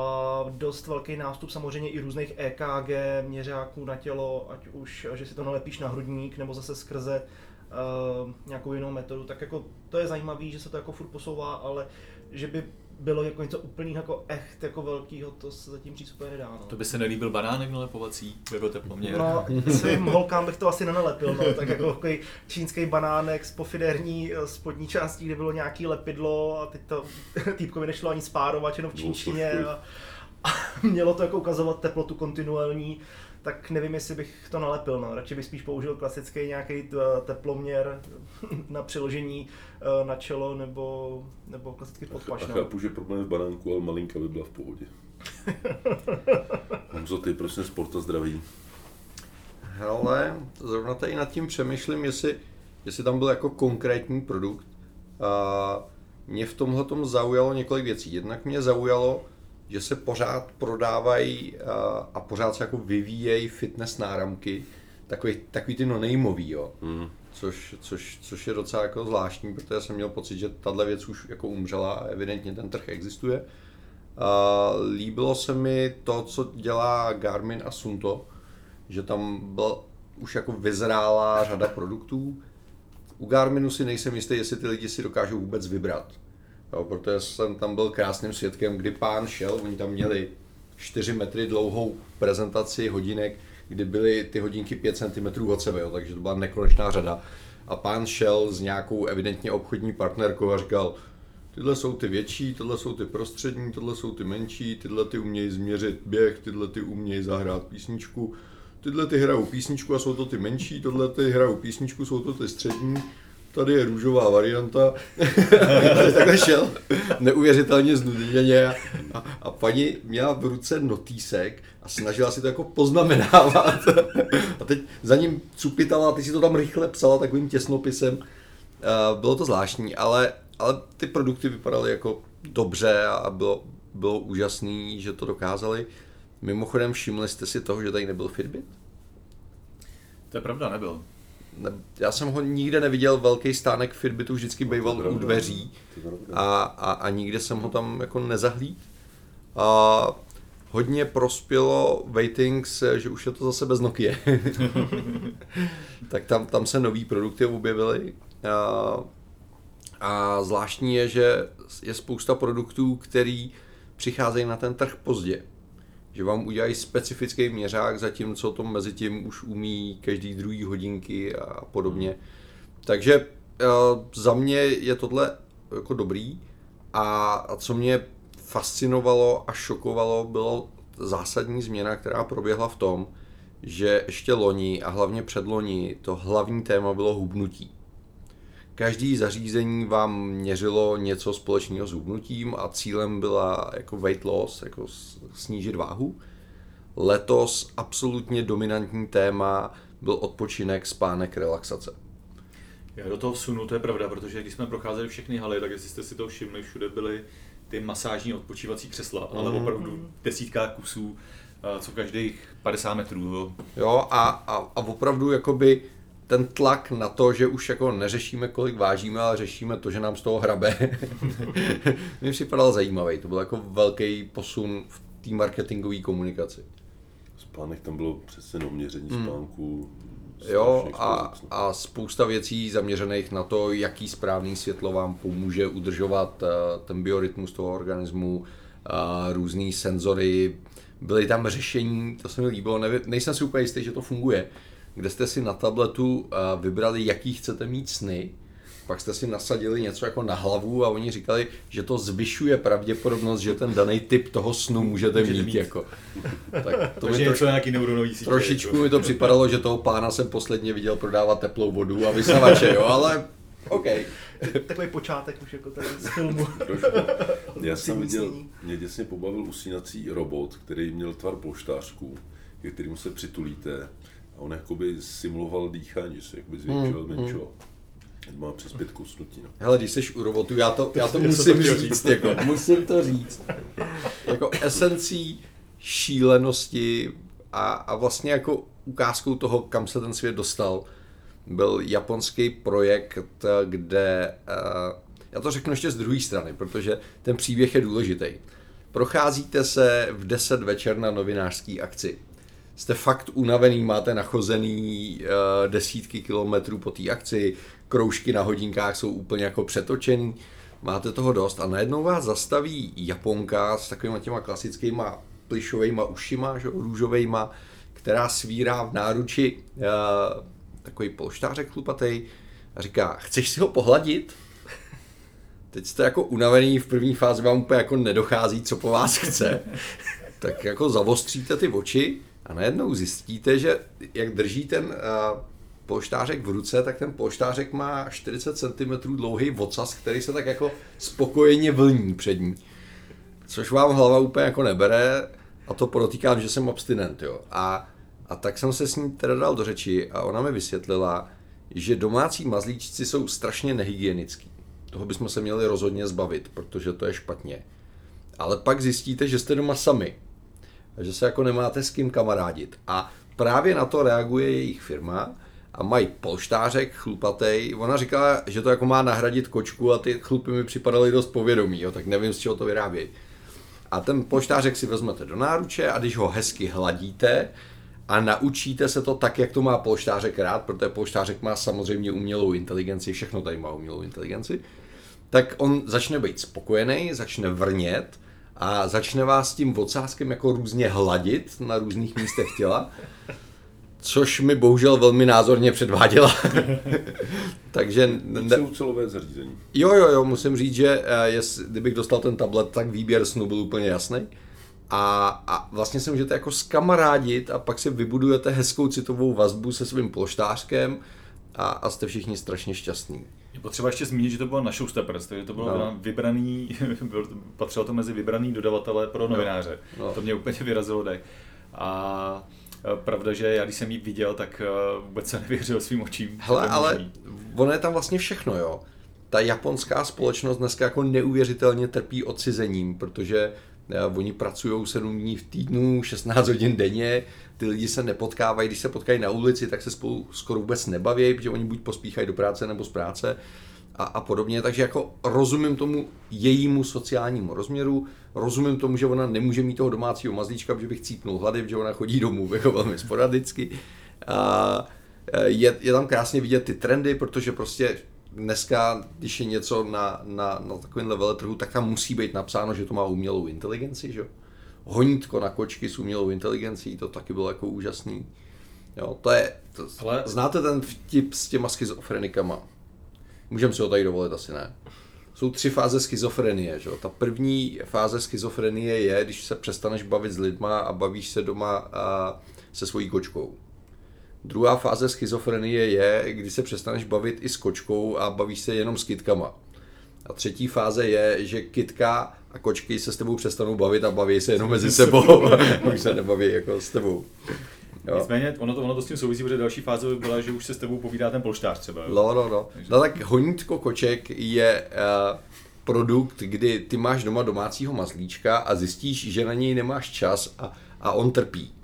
dost velký nástup samozřejmě i různých EKG měřáků na tělo, ať už, že si to nalepíš na hrudník, nebo zase skrze uh, nějakou jinou metodu, tak jako to je zajímavé, že se to jako furt posouvá, ale že by bylo jako něco úplně jako echt, jako velkýho, to se zatím říct úplně nedá. No. To by se nelíbil banánek nalepovací, jako teploměr. No, svým holkám bych to asi nenalepil, no, tak jako takový čínský banánek z pofiderní eh, spodní částí, kde bylo nějaký lepidlo a teď to týpkovi nešlo ani spárovat, jenom v čínštině a, a mělo to jako ukazovat teplotu kontinuální tak nevím, jestli bych to nalepil. No. Radši bych spíš použil klasický nějaký teploměr na přiložení eh, na čelo nebo, nebo klasický podpaš. A no. chápu, že problém v banánku, ale malinka by byla v pohodě. Honzo, ty prosím sport a zdraví. Hele, zrovna tady nad tím přemýšlím, jestli, jestli tam byl jako konkrétní produkt. A mě v tomhle zaujalo několik věcí. Jednak mě zaujalo, že se pořád prodávají a pořád se jako vyvíjejí fitness náramky, takový, takový ty no nejmový, jo. Mm. Což, což, což, je docela jako zvláštní, protože jsem měl pocit, že tahle věc už jako umřela a evidentně ten trh existuje. A líbilo se mi to, co dělá Garmin a Sunto, že tam byl už jako vyzrálá řada produktů. U Garminu si nejsem jistý, jestli ty lidi si dokážou vůbec vybrat Jo, protože jsem tam byl krásným svědkem, kdy pán šel, oni tam měli 4 metry dlouhou prezentaci hodinek, kdy byly ty hodinky 5 cm od sebe, jo, takže to byla nekonečná řada. A pán šel s nějakou evidentně obchodní partnerkou a říkal, tyhle jsou ty větší, tohle jsou ty prostřední, tohle jsou ty menší, tyhle ty umějí změřit běh, tyhle ty umějí zahrát písničku, tyhle ty hrajou písničku a jsou to ty menší, tohle ty hrajou písničku, jsou to ty střední, tady je růžová varianta. takhle šel neuvěřitelně znuděně a, a, paní měla v ruce notýsek a snažila si to jako poznamenávat. a teď za ním cupitala, ty si to tam rychle psala takovým těsnopisem. Bylo to zvláštní, ale, ale ty produkty vypadaly jako dobře a bylo, bylo úžasný, že to dokázali. Mimochodem všimli jste si toho, že tady nebyl Fitbit? To je pravda, nebyl. Ne, já jsem ho nikde neviděl, velký stánek Fitbitu vždycky býval u dveří a, a, a nikde jsem ho tam jako nezahlíd. A hodně prospělo Waitings, že už je to zase bez Nokia. tak tam, tam se nový produkty objevily. A, a zvláštní je, že je spousta produktů, který přicházejí na ten trh pozdě že vám udělají specifický měřák, zatímco to mezi tím už umí každý druhý hodinky a podobně. Takže eh, za mě je tohle jako dobrý a, a co mě fascinovalo a šokovalo, bylo zásadní změna, která proběhla v tom, že ještě loni a hlavně předloni to hlavní téma bylo hubnutí. Každý zařízení vám měřilo něco společného s hubnutím a cílem byla jako weight loss, jako snížit váhu. Letos absolutně dominantní téma byl odpočinek, spánek, relaxace. Já do toho vsunu, to je pravda, protože když jsme procházeli všechny haly, tak jestli jste si to všimli, všude byly ty masážní odpočívací křesla, mm. ale mhm. opravdu desítka kusů, co každých 50 metrů. Jo, a, a, a opravdu jakoby ten tlak na to, že už jako neřešíme, kolik vážíme, ale řešíme to, že nám z toho hrabe, mi připadal zajímavý. To byl jako velký posun v té marketingové komunikaci. Spánek tam bylo přesně no měření hmm. spánku. Jo, a, a spousta věcí zaměřených na to, jaký správný světlo vám pomůže udržovat uh, ten biorytmus toho organismu, uh, různý senzory, byly tam řešení, to se mi líbilo, nevím, nejsem si úplně jistý, že to funguje, kde jste si na tabletu eh, vybrali, jaký chcete mít sny, pak jste si nasadili něco jako na hlavu a oni říkali, že to zvyšuje pravděpodobnost, že ten daný typ toho snu můžete, můžete mít, mít. Jako. Tak to Takže mi troš, nějaký neuronový sítě. Trošičku jako. mi to připadalo, že toho pána jsem posledně viděl prodávat teplou vodu a vysavače, jo, ale OK. Takový počátek už jako tady z filmu. Já jsem viděl, mě děsně pobavil usínací robot, který měl tvar polštářku, ke kterému se přitulíte a on jakoby simuloval dýchání, že se jakoby zvětšoval, hmm. zmenšoval. Hmm. Má přes pět kusnutí. No. Hele, když jsi u robotu, já to, já to musím to říct, jako, musím to říct. jako esencí šílenosti a, a vlastně jako ukázkou toho, kam se ten svět dostal, byl japonský projekt, kde, uh, já to řeknu ještě z druhé strany, protože ten příběh je důležitý. Procházíte se v 10 večer na novinářské akci jste fakt unavený, máte nachozený uh, desítky kilometrů po té akci, kroužky na hodinkách jsou úplně jako přetočený, máte toho dost a najednou vás zastaví Japonka s takovými těma klasickýma plišovejma ušima, že, růžovejma, která svírá v náruči uh, takový polštářek chlupatej a říká, chceš si ho pohladit? Teď jste jako unavený, v první fázi vám úplně jako nedochází, co po vás chce. Tak jako zavostříte ty oči a najednou zjistíte, že jak drží ten uh, polštářek v ruce, tak ten polštářek má 40 cm dlouhý vocas, který se tak jako spokojeně vlní před ní. Což vám hlava úplně jako nebere a to podotýkám, že jsem abstinent, jo. A, a tak jsem se s ní teda dal do řeči a ona mi vysvětlila, že domácí mazlíčci jsou strašně nehygienický. Toho bychom se měli rozhodně zbavit, protože to je špatně. Ale pak zjistíte, že jste doma sami že se jako nemáte s kým kamarádit. A právě na to reaguje jejich firma a mají polštářek chlupatej. Ona říkala, že to jako má nahradit kočku a ty chlupy mi připadaly dost povědomí, jo, tak nevím, z čeho to vyrábějí. A ten polštářek si vezmete do náruče a když ho hezky hladíte a naučíte se to tak, jak to má polštářek rád, protože polštářek má samozřejmě umělou inteligenci, všechno tady má umělou inteligenci, tak on začne být spokojený, začne vrnět a začne vás tím vocáskem jako různě hladit na různých místech těla. což mi bohužel velmi názorně předváděla. Takže... Ne... celové zařízení. Jo, jo, jo, musím říct, že eh, jest, kdybych dostal ten tablet, tak výběr snu byl úplně jasný. A, a vlastně se můžete jako skamarádit a pak si vybudujete hezkou citovou vazbu se svým polštářkem a, a jste všichni strašně šťastní. Je potřeba ještě zmínit, že to bylo na Showsteppers, takže to bylo no. vybraný, patřilo to mezi vybraný dodavatele pro novináře. No. No. To mě úplně vyrazilo dech. A pravda, že já když jsem ji viděl, tak vůbec se nevěřil svým očím. Hele, ale ono je tam vlastně všechno, jo. Ta japonská společnost dneska jako neuvěřitelně trpí odcizením, protože Oni pracují 7 dní v týdnu, 16 hodin denně, ty lidi se nepotkávají, když se potkají na ulici, tak se spolu skoro vůbec nebaví, protože oni buď pospíchají do práce nebo z práce a, a podobně. Takže jako rozumím tomu jejímu sociálnímu rozměru, rozumím tomu, že ona nemůže mít toho domácího mazlíčka, protože bych cítnul hlady, protože ona chodí domů jako velmi sporadicky. A je, je tam krásně vidět ty trendy, protože prostě dneska, když je něco na, na, na takovém veletrhu, tak tam musí být napsáno, že to má umělou inteligenci, že Honítko na kočky s umělou inteligencí, to taky bylo jako úžasný. Jo, to je, to, Ale... znáte ten vtip s těma schizofrenikama? Můžeme si ho tady dovolit, asi ne. Jsou tři fáze schizofrenie. Že? Ta první fáze schizofrenie je, když se přestaneš bavit s lidma a bavíš se doma a, se svojí kočkou. Druhá fáze schizofrenie je, kdy se přestaneš bavit i s kočkou a bavíš se jenom s kitkama. A třetí fáze je, že kitka a kočky se s tebou přestanou bavit a baví se jenom mezi sebou. Už se nebaví jako s tebou. Jo. Nicméně ono to, ono to s tím souvisí, protože další fáze by byla, že už se s tebou povídá ten polštář třeba. Jo? No, no, no. Takže... No tak honítko koček je uh, produkt, kdy ty máš doma domácího mazlíčka a zjistíš, že na něj nemáš čas a, a on trpí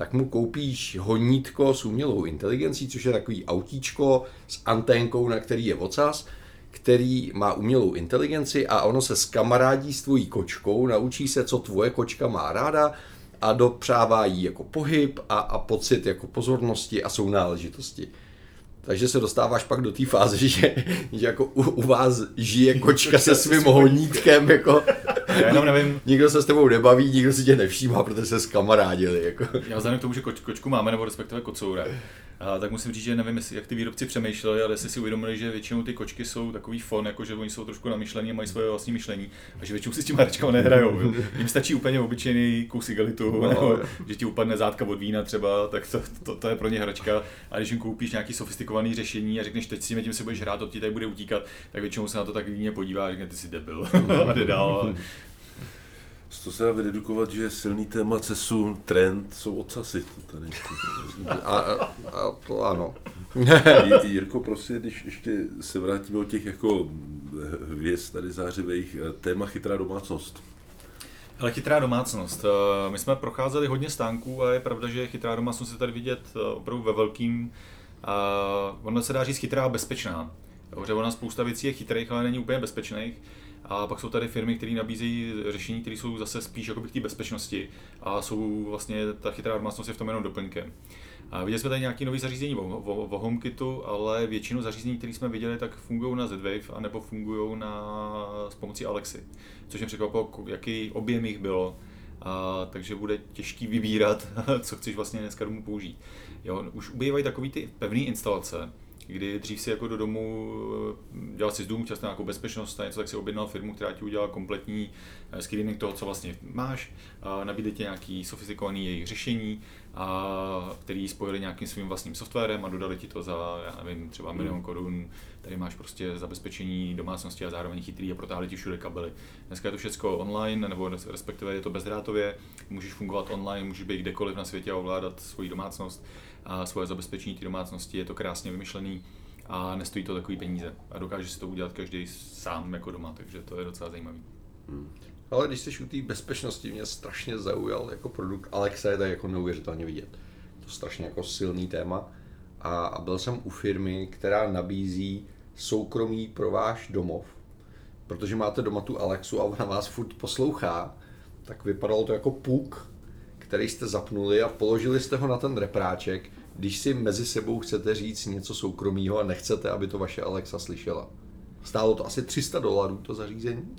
tak mu koupíš honítko s umělou inteligencí, což je takový autíčko s anténkou, na který je ocas, který má umělou inteligenci a ono se skamarádí s tvojí kočkou, naučí se, co tvoje kočka má ráda a dopřává jí jako pohyb a, a pocit jako pozornosti a sounáležitosti. Takže se dostáváš pak do té fáze, že, že jako u, u vás žije kočka se svým honítkem, jako já jenom nevím. Nikdo se s tebou nebaví, nikdo si tě nevšímá, protože se skamarádili. Jako. Já vzhledem k tomu, že koč, kočku máme, nebo respektive kocoura, a tak musím říct, že nevím, jestli, jak ty výrobci přemýšleli, ale jestli si uvědomili, že většinou ty kočky jsou takový fon, jako že oni jsou trošku namyšlení a mají svoje vlastní myšlení a že většinou si s těma hračkama nehrajou. Jim stačí úplně obyčejný kus igelitu, no, nebo že ti upadne zátka od vína třeba, tak to, to, to, je pro ně hračka. A když jim koupíš nějaký sofistikovaný řešení a řekneš, teď si tím si budeš hrát, to ti tady bude utíkat, tak většinou se na to tak výně podívá a řekne, ty jsi debil a jde dál. Toho se dá vydedukovat, že silný téma CESu, trend, jsou ocasy. Tady. A, a, a to ano. Jirko, prosím, když ještě se vrátíme o těch jako hvězd tady zářivých, eh, téma chytrá domácnost. Ale chytrá domácnost. Eh, my jsme procházeli hodně stánků a je pravda, že chytrá domácnost je tady vidět eh, opravdu ve velkým. Ono se dá říct chytrá a bezpečná. Protože ona spousta věcí je chytrých, ale není úplně bezpečných. A pak jsou tady firmy, které nabízejí řešení, které jsou zase spíš jako k té bezpečnosti a jsou vlastně ta chytrá domácnost je v tom jenom doplňkem. A viděli jsme tady nějaké nové zařízení o, HomeKitu, ale většinu zařízení, které jsme viděli, tak fungují na Z-Wave a nebo fungují na, s pomocí Alexy, což mě překvapilo, jaký objem jich bylo. A, takže bude těžký vybírat, co chceš vlastně dneska domů použít. Jo, už ubývají takový ty pevné instalace, kdy dřív si jako do domu eh, dělal si z dům často nějakou bezpečnost a něco, tak si objednal firmu, která ti udělá kompletní eh, screening toho, co vlastně máš, nabídne ti nějaký sofistikovaný jejich řešení, a který spojili nějakým svým vlastním softwarem a dodali ti to za, já nevím, třeba milion hmm. korun. Tady máš prostě zabezpečení domácnosti a zároveň chytrý a protáhli ti všude kabely. Dneska je to všechno online, nebo respektive je to bezdrátově, můžeš fungovat online, můžeš být kdekoliv na světě a ovládat svoji domácnost a svoje zabezpečení té domácnosti, je to krásně vymyšlený a nestojí to takový peníze. A dokáže si to udělat každý sám jako doma, takže to je docela zajímavý. Hmm. Ale když jsi u té bezpečnosti, mě strašně zaujal jako produkt Alexa, je to jako neuvěřitelně vidět. To strašně jako silný téma. A, a byl jsem u firmy, která nabízí soukromí pro váš domov, protože máte doma tu Alexu a ona vás furt poslouchá, tak vypadalo to jako puk, který jste zapnuli a položili jste ho na ten repráček, když si mezi sebou chcete říct něco soukromého a nechcete, aby to vaše Alexa slyšela. Stálo to asi 300 dolarů to zařízení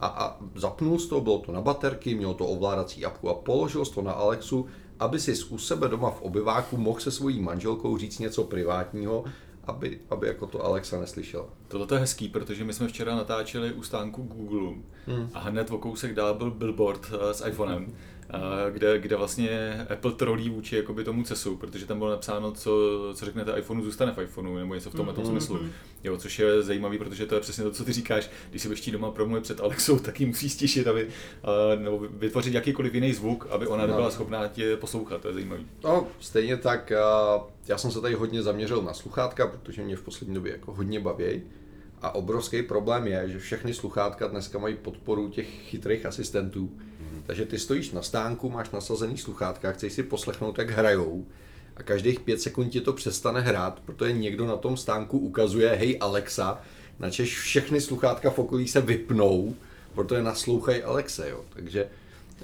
a, a zapnul to, bylo to na baterky, mělo to ovládací apku a položil to na Alexu aby si u sebe doma v obyváku mohl se svojí manželkou říct něco privátního, aby, aby jako to Alexa neslyšela. Tohle je hezký, protože my jsme včera natáčeli u stánku Google hmm. a hned o kousek dál byl billboard eh, s iPhonem, eh, kde, kde vlastně Apple trolí vůči jakoby tomu CESu, protože tam bylo napsáno, co, co řeknete iPhoneu, zůstane v iPhoneu, nebo něco v tomhle tom smyslu. Jo, což je zajímavé, protože to je přesně to, co ty říkáš. Když si budeš doma promluvit před Alexou, tak ji musí stišit, aby, uh, nebo vytvořit jakýkoliv jiný zvuk, aby ona nebyla schopná tě poslouchat. To je zajímavé. No, stejně tak, uh, já jsem se tady hodně zaměřil na sluchátka, protože mě v poslední době jako hodně baví. A obrovský problém je, že všechny sluchátka dneska mají podporu těch chytrých asistentů. Mm. Takže ty stojíš na stánku, máš nasazený sluchátka, chceš si poslechnout, jak hrajou a každých pět sekund ti to přestane hrát, protože někdo na tom stánku ukazuje, hej Alexa, načež všechny sluchátka v okolí se vypnou, protože naslouchají Alexe, jo. Takže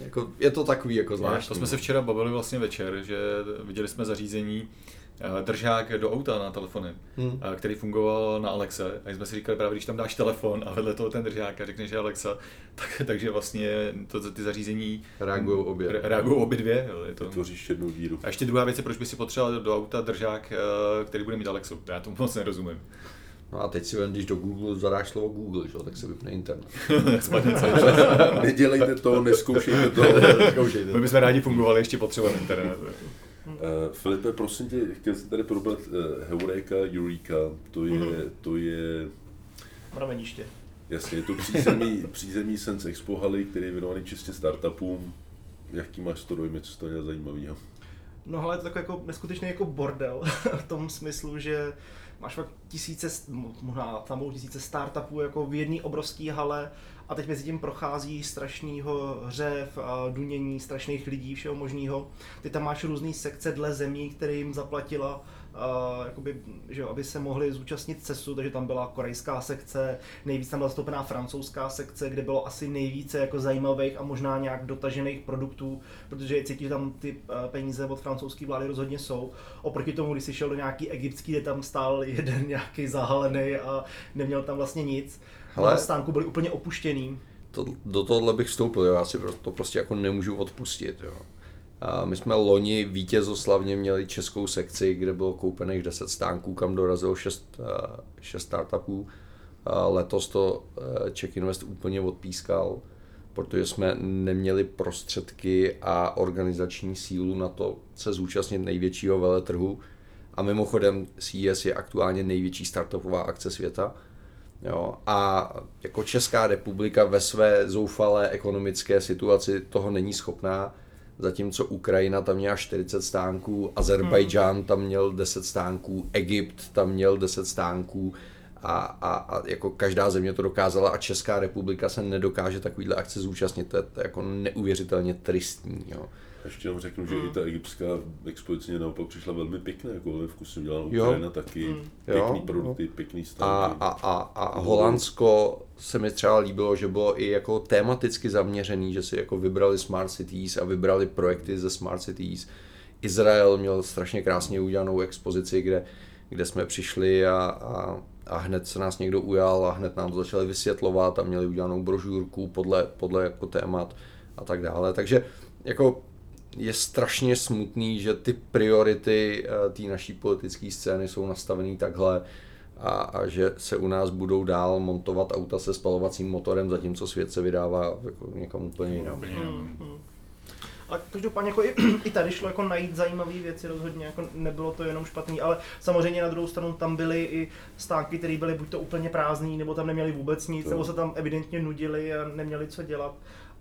jako, je to takový jako zvláštní. To jsme se včera bavili vlastně večer, že viděli jsme zařízení, držák do auta na telefony, hmm. Eh, který fungoval na Alexe. A jsme si říkali, právě když tam dáš telefon a vedle toho ten držák a řekneš, že Alexa, tak, takže vlastně to, ty zařízení reagují obě. Re, reagují obě dvě. Jo, je to... Tvoříš jednu víru. A ještě druhá věc je, proč by si potřeboval do auta držák, eh, který bude mít Alexu. Já tomu moc nerozumím. No a teď si ven, když do Google zadáš slovo Google, že? tak se vypne internet. Nedělejte to, neskoušejte to. My bychom rádi fungovali, ještě potřebujeme internet. Uh, Filipe, prosím tě, chtěl jsem tady probrat uh, Heureka, Eureka, to je, mm-hmm. to je... Prameniště. Jasně, je to přízemí, přízemí Sense Expo haly, který je věnovaný čistě startupům. Jaký máš to dojmy, co to je zajímavého? No ale je to takový jako neskutečný jako bordel v tom smyslu, že máš fakt tisíce, možná tam tisíce startupů jako v jedné obrovské hale a teď mezi tím prochází strašného hřev a dunění strašných lidí, všeho možného. Ty tam máš různé sekce dle zemí, které jim zaplatila Uh, jakoby, že aby se mohli zúčastnit CESu, takže tam byla korejská sekce, nejvíc tam byla zastoupená francouzská sekce, kde bylo asi nejvíce jako zajímavých a možná nějak dotažených produktů, protože cítí, že tam ty peníze od francouzské vlády rozhodně jsou. Oproti tomu, když jsi šel do nějaký egyptský, kde tam stál jeden nějaký zahalený a neměl tam vlastně nic, ale stánku byli úplně opuštěný. To, do tohohle bych vstoupil, jo. já si to prostě jako nemůžu odpustit. Jo. A my jsme loni vítězoslavně měli českou sekci, kde bylo koupených 10 stánků, kam dorazilo 6, 6 startupů. A letos to eh, Czech Invest úplně odpískal, protože jsme neměli prostředky a organizační sílu na to se zúčastnit největšího veletrhu. A mimochodem CES je aktuálně největší startupová akce světa Jo, a jako Česká republika ve své zoufalé ekonomické situaci toho není schopná, zatímco Ukrajina tam měla 40 stánků, Azerbajdžán hmm. tam měl 10 stánků, Egypt tam měl 10 stánků a, a, a jako každá země to dokázala a Česká republika se nedokáže takovýhle akce zúčastnit, to je, to je jako neuvěřitelně tristní. Jo. Ještě jenom řeknu, že mm. i ta egyptská expozice naopak přišla velmi pěkné, jako velmi vkusně udělaná Ukrajina taky, mm. pěkný jo, produkty, jo. pěkný stánky. A, a, a, a Holandsko se mi třeba líbilo, že bylo i jako tematicky zaměřený, že si jako vybrali Smart Cities a vybrali projekty ze Smart Cities. Izrael měl strašně krásně udělanou expozici, kde, kde jsme přišli a, a, a hned se nás někdo ujal a hned nám to začali vysvětlovat a měli udělanou brožurku podle, podle jako témat a tak dále. Takže jako je strašně smutný, že ty priority eh, té naší politické scény jsou nastavený takhle a, a že se u nás budou dál montovat auta se spalovacím motorem, zatímco svět se vydává jako někam úplně jinam. Hmm, hmm. Ale každopádně jako i, i tady šlo jako najít zajímavé věci rozhodně, jako nebylo to jenom špatný, ale samozřejmě na druhou stranu tam byly i stánky, které byly buď to úplně prázdný, nebo tam neměli vůbec nic, to. nebo se tam evidentně nudili a neměli co dělat.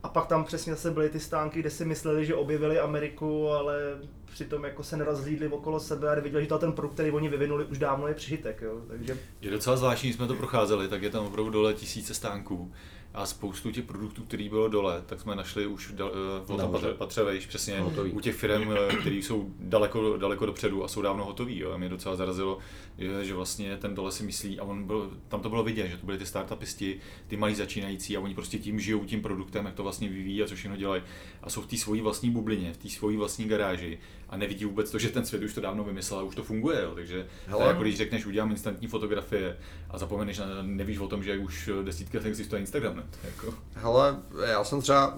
A pak tam přesně zase byly ty stánky, kde si mysleli, že objevili Ameriku, ale přitom jako se nerozhlídli okolo sebe a viděli, že to ten produkt, který oni vyvinuli, už dávno je přižitek. Jo. Takže... Je docela zvláštní, jsme to procházeli, tak je tam opravdu dole tisíce stánků a spoustu těch produktů, který bylo dole, tak jsme našli už dal, uh, tam patře, patře vejš, přesně hotový. u těch firm, eh, které jsou daleko, daleko dopředu a jsou dávno hotový. Jo. A mě docela zarazilo, že, že vlastně ten dole si myslí, a on byl, tam to bylo vidět, že to byly ty startupisti, ty malí začínající a oni prostě tím žijou tím produktem, jak to vlastně vyvíjí a co všechno dělají. A jsou v té svojí vlastní bublině, v té svojí vlastní garáži a nevidí vůbec to, že ten svět už to dávno vymyslel a už to funguje. Jo. Takže Hele. jako když řekneš, udělám instantní fotografie a zapomeneš, na, nevíš o tom, že už desítky let existuje Instagram. Ne? Jako. Hele, já jsem třeba,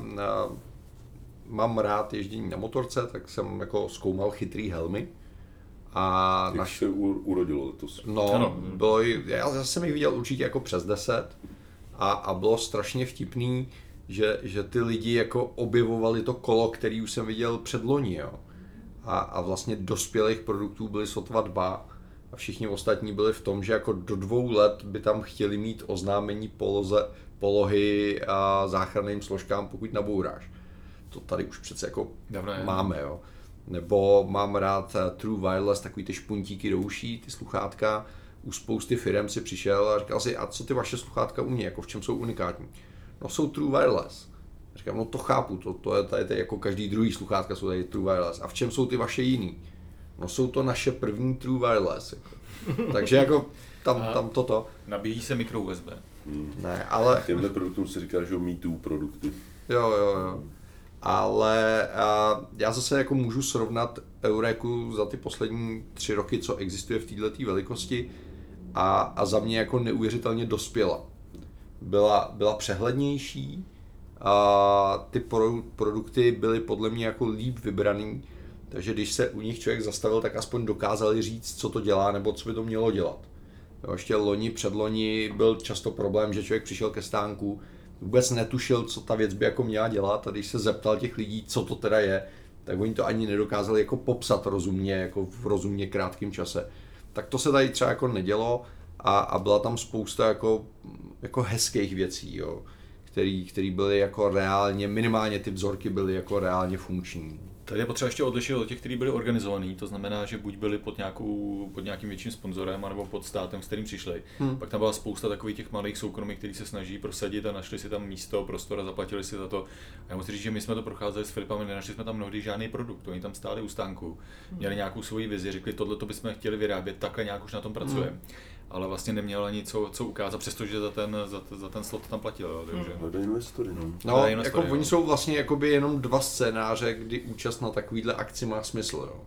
mám rád ježdění na motorce, tak jsem jako zkoumal chytrý helmy. A Jak naš... se u, urodilo letos. No, Ano. bylo, já zase jsem jich viděl určitě jako přes 10 a, a bylo strašně vtipný, že, že ty lidi jako objevovali to kolo, který už jsem viděl před loni, jo. A, a vlastně dospělých produktů byly sotva dva a všichni ostatní byli v tom, že jako do dvou let by tam chtěli mít oznámení poloze, polohy a záchranným složkám, pokud nabouráš. To tady už přece jako Dávno máme, jo. Nebo mám rád eh, True Wireless, takový ty špuntíky do uší, ty sluchátka. U spousty firm si přišel a říkal si, a co ty vaše sluchátka umí, jako v čem jsou unikátní? No jsou True Wireless. Říkám, no to chápu, to, to je tady, tady jako každý druhý sluchátka jsou tady True Wireless. A v čem jsou ty vaše jiný? No jsou to naše první True Wireless. Jako. Takže jako tam, tam toto. Nabíjí se mikro USB. Ne, ale Těmhle produktům se říká, že Me Too produkty. Jo, jo, jo. Ale a, já zase jako můžu srovnat Eureku za ty poslední tři roky, co existuje v této velikosti a, a za mě jako neuvěřitelně dospěla. Byla, byla přehlednější, a ty pro, produkty byly podle mě jako líp vybraný, takže když se u nich člověk zastavil, tak aspoň dokázali říct, co to dělá nebo co by to mělo dělat. Jo, ještě loni, předloni byl často problém, že člověk přišel ke stánku, vůbec netušil, co ta věc by jako měla dělat a když se zeptal těch lidí, co to teda je, tak oni to ani nedokázali jako popsat rozumně, jako v rozumně krátkém čase. Tak to se tady třeba jako nedělo a, a byla tam spousta jako, jako hezkých věcí, jo, který, který byly jako reálně, minimálně ty vzorky byly jako reálně funkční. Tady je potřeba ještě odlišit od těch, kteří byli organizovaní, to znamená, že buď byli pod, nějakou, pod nějakým větším sponzorem, anebo pod státem, s kterým přišli. Hmm. Pak tam byla spousta takových těch malých soukromých, kteří se snaží prosadit a našli si tam místo, prostor a zaplatili si za to. A já musím říct, že my jsme to procházeli s Filipem, nenašli jsme tam mnohdy žádný produkt. Oni tam stáli u stánku, měli nějakou svoji vizi, řekli, tohle to bychom chtěli vyrábět, takhle nějak už na tom pracujeme. Hmm. Ale vlastně neměl ani co, co ukázat, přestože za ten, za, za ten slot tam platil. Jo, takže. Hledají investory, no. No, Ale jinak jako story, oni jo. jsou vlastně jakoby jenom dva scénáře, kdy účast na takovýhle akci má smysl. Jo.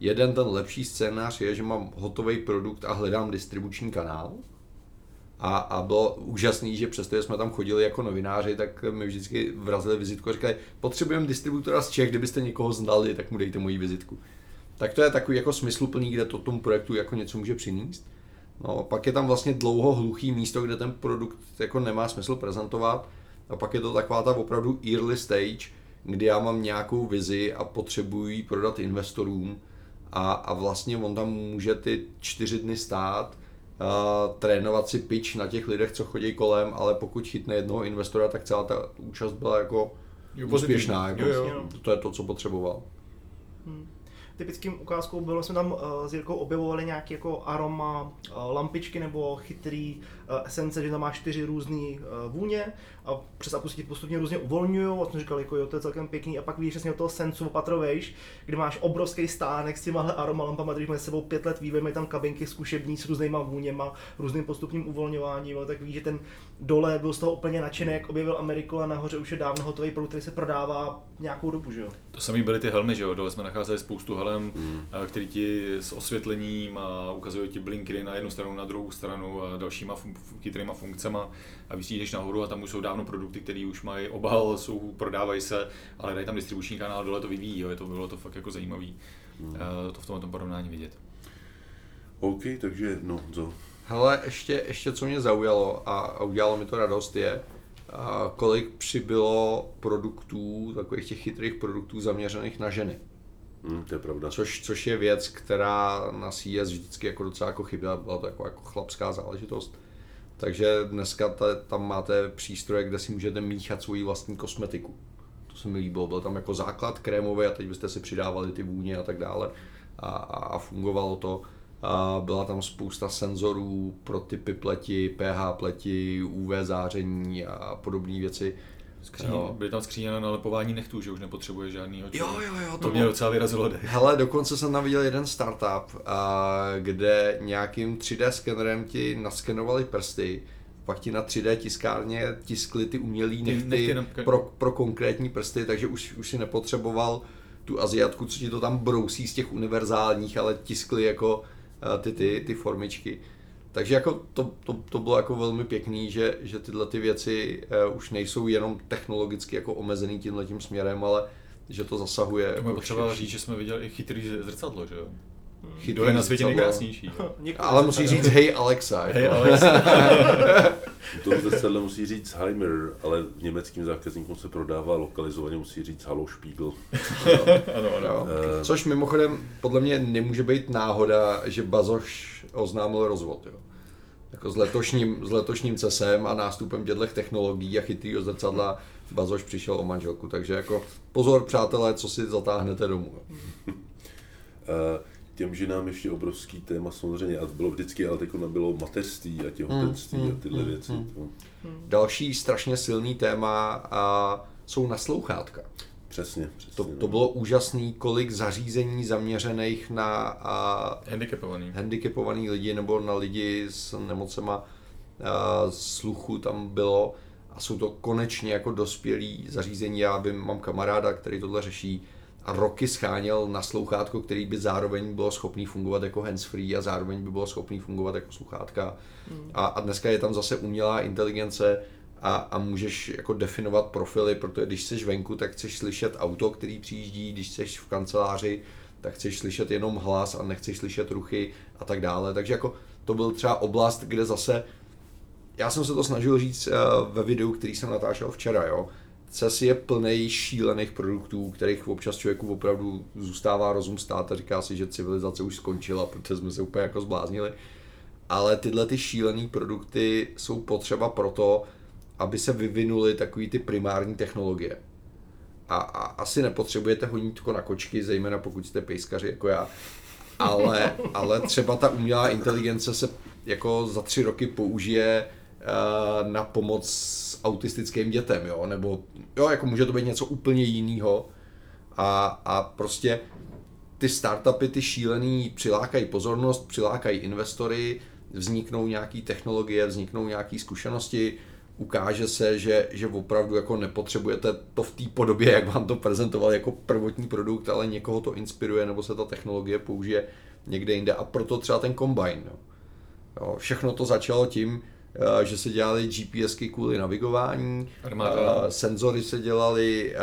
Jeden ten lepší scénář je, že mám hotový produkt a hledám distribuční kanál. A, a bylo úžasný, že přestože jsme tam chodili jako novináři, tak mi vždycky vrazili vizitku a říkali, potřebujeme distributora z Čech, kdybyste někoho znali, tak mu dejte moji vizitku. Tak to je takový jako smysluplný, kde to tomu projektu jako něco může přinést. No, pak je tam vlastně dlouho hluchý místo, kde ten produkt jako nemá smysl prezentovat. A pak je to taková ta opravdu early stage, kdy já mám nějakou vizi a potřebuji ji prodat investorům. A, a vlastně on tam může ty čtyři dny stát, a trénovat si pitch na těch lidech, co chodí kolem, ale pokud chytne jednoho investora, tak celá ta účast byla jako Jo, úspěšná. Jako, Jo, jo. To je to, co potřeboval. Typickým ukázkou bylo, jsme tam uh, s Jirkou objevovali nějaké jako aroma uh, lampičky nebo chytrý uh, esence, že tam má čtyři různé vůně a přes ti postupně různě uvolňují a jsme říkali, jako jo, to je celkem pěkný. A pak víš přesně od toho sensu opatrovejš, kde máš obrovský stánek s těma aroma lampama, když s sebou pět let mají tam kabinky zkušební s různýma vůněma, různým postupným uvolňováním, tak víš, že ten dole byl z toho úplně nadšený, jak objevil Ameriku a nahoře už je dávno hotový produkt, který se prodává nějakou dobu, že jo. To samý byly ty helmy, že jo? Dole jsme nacházeli spoustu helem, mm. který ti s osvětlením a ukazují ti blinky na jednu stranu, na druhou stranu a dalšíma fun- fun- chytrýma funkcema a vysídeš nahoru a tam už jsou dávno produkty, které už mají obal, jsou, prodávají se, ale dají tam distribuční kanál, dole to vyvíjí, jo? Je to, bylo to fakt jako zajímavý mm. to v tomhle porovnání vidět. OK, takže no, co? Hele, ještě, ještě co mě zaujalo a, a udělalo mi to radost je, a kolik přibylo produktů, takových těch chytrých produktů zaměřených na ženy. Hm, to je pravda. Což, což je věc, která na CS vždycky jako docela jako chyběla, byla to jako, jako chlapská záležitost. Takže dneska ta, tam máte přístroje, kde si můžete míchat svoji vlastní kosmetiku. To se mi líbilo, byl tam jako základ krémový a teď byste si přidávali ty vůně a tak dále a, a, a fungovalo to. A byla tam spousta senzorů pro typy pleti, pH pleti, UV záření a podobné věci. Skříně, Jo. byly tam skříně na nalepování nechtů, že už nepotřebuje žádnýho Jo, jo, jo, To, to mě bylo- docela vyrazilo dech. Hele, dokonce jsem tam viděl jeden startup, a, kde nějakým 3D skenerem ti naskenovali prsty, pak ti na 3D tiskárně tiskli ty umělý nechty, nechty na- pro, pro konkrétní prsty, takže už, už si nepotřeboval tu Aziatku, co ti to tam brousí z těch univerzálních, ale tiskli jako ty, ty, ty formičky. Takže jako to, to, to bylo jako velmi pěkný, že, že tyhle ty věci uh, už nejsou jenom technologicky jako omezený tímhle tím směrem, ale že to zasahuje. To jako potřeba říct, že jsme viděli i chytrý zrcadlo, že jo? Chytrý To je na světě nejkrásnější. Ale musí říct hej Alexa. Hej, jako. ale U toho zrcadla musí říct Heimer, ale v německým zákazníkům se prodává lokalizovaně, musí říct Hallo Spiegel. ano, ano. Jo. Eh. Což mimochodem podle mě nemůže být náhoda, že Bazoš oznámil rozvod. Jo. Jako s letošním, s letošním CESem a nástupem těchto technologií a chytrýho zrcadla Bazoš přišel o manželku. Takže jako pozor přátelé, co si zatáhnete domů. jo. Těm ženám ještě obrovský téma samozřejmě, a to bylo vždycky, ale teď bylo mateřství a těhotenství Hmm, a tyhle hmm, věci. hmm. No, Další strašně silný téma a jsou naslouchátka. Přesně, přesně. To, no. to bylo úžasný, kolik zařízení zaměřených na a, Handicapovaný. handicapovaný lidi nebo na lidi s nemocema a, sluchu tam bylo a jsou to konečně jako dospělí zařízení. Já vím, mám kamaráda, který tohle řeší roky scháněl na slouchátko, který by zároveň bylo schopný fungovat jako handsfree a zároveň by bylo schopný fungovat jako sluchátka. A, a dneska je tam zase umělá inteligence a, a můžeš jako definovat profily, protože když jsi venku, tak chceš slyšet auto, který přijíždí, když jsi v kanceláři, tak chceš slyšet jenom hlas a nechceš slyšet ruchy a tak dále. Takže jako to byl třeba oblast, kde zase, já jsem se to snažil říct eh, ve videu, který jsem natáčel včera, jo. CES je plný šílených produktů, kterých občas člověku opravdu zůstává rozum stát a říká si, že civilizace už skončila, protože jsme se úplně jako zbláznili. Ale tyhle ty šílené produkty jsou potřeba proto, aby se vyvinuly takový ty primární technologie. A, a asi nepotřebujete honítko na kočky, zejména pokud jste pejskaři jako já. Ale, ale třeba ta umělá inteligence se jako za tři roky použije na pomoc autistickým dětem, jo? nebo jo, jako může to být něco úplně jiného. A, a prostě ty startupy, ty šílený, přilákají pozornost, přilákají investory, vzniknou nějaké technologie, vzniknou nějaké zkušenosti, ukáže se, že, že opravdu jako nepotřebujete to v té podobě, jak vám to prezentoval jako prvotní produkt, ale někoho to inspiruje, nebo se ta technologie použije někde jinde a proto třeba ten Combine. Jo. Všechno to začalo tím, eh, že se dělali GPSky kvůli navigování, Armáda. eh, senzory se dělaly, eh,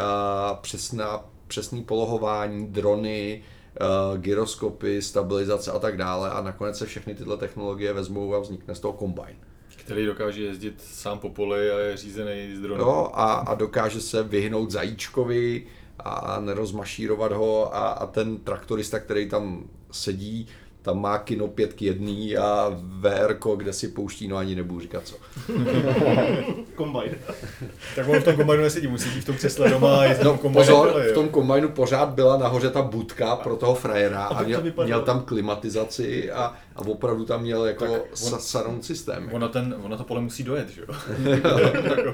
přesná, přesný polohování, drony, eh, gyroskopy, stabilizace a tak dále a nakonec se všechny tyhle technologie vezmou a vznikne z toho Combine. Který dokáže jezdit sám po poli a je řízený z dronu. Jo, a, a dokáže se vyhnout zajíčkovi a nerozmašírovat ho a, a ten traktorista, který tam sedí, tam má kino 5 k 1 a VR, kde si pouští, no ani nebudu říkat co. Combine. Tak on v tom kombajnu nesedí, musí být v tom křesle doma a jezdí No v kombajnu. pozor, v tom kombajnu pořád byla nahoře ta budka pro toho frajera a to měl, vypadalo. měl tam klimatizaci a, a opravdu tam měl jako Tak sa- on- surround systém. Ona, ten, ona to pole musí dojet, že jo? Jako,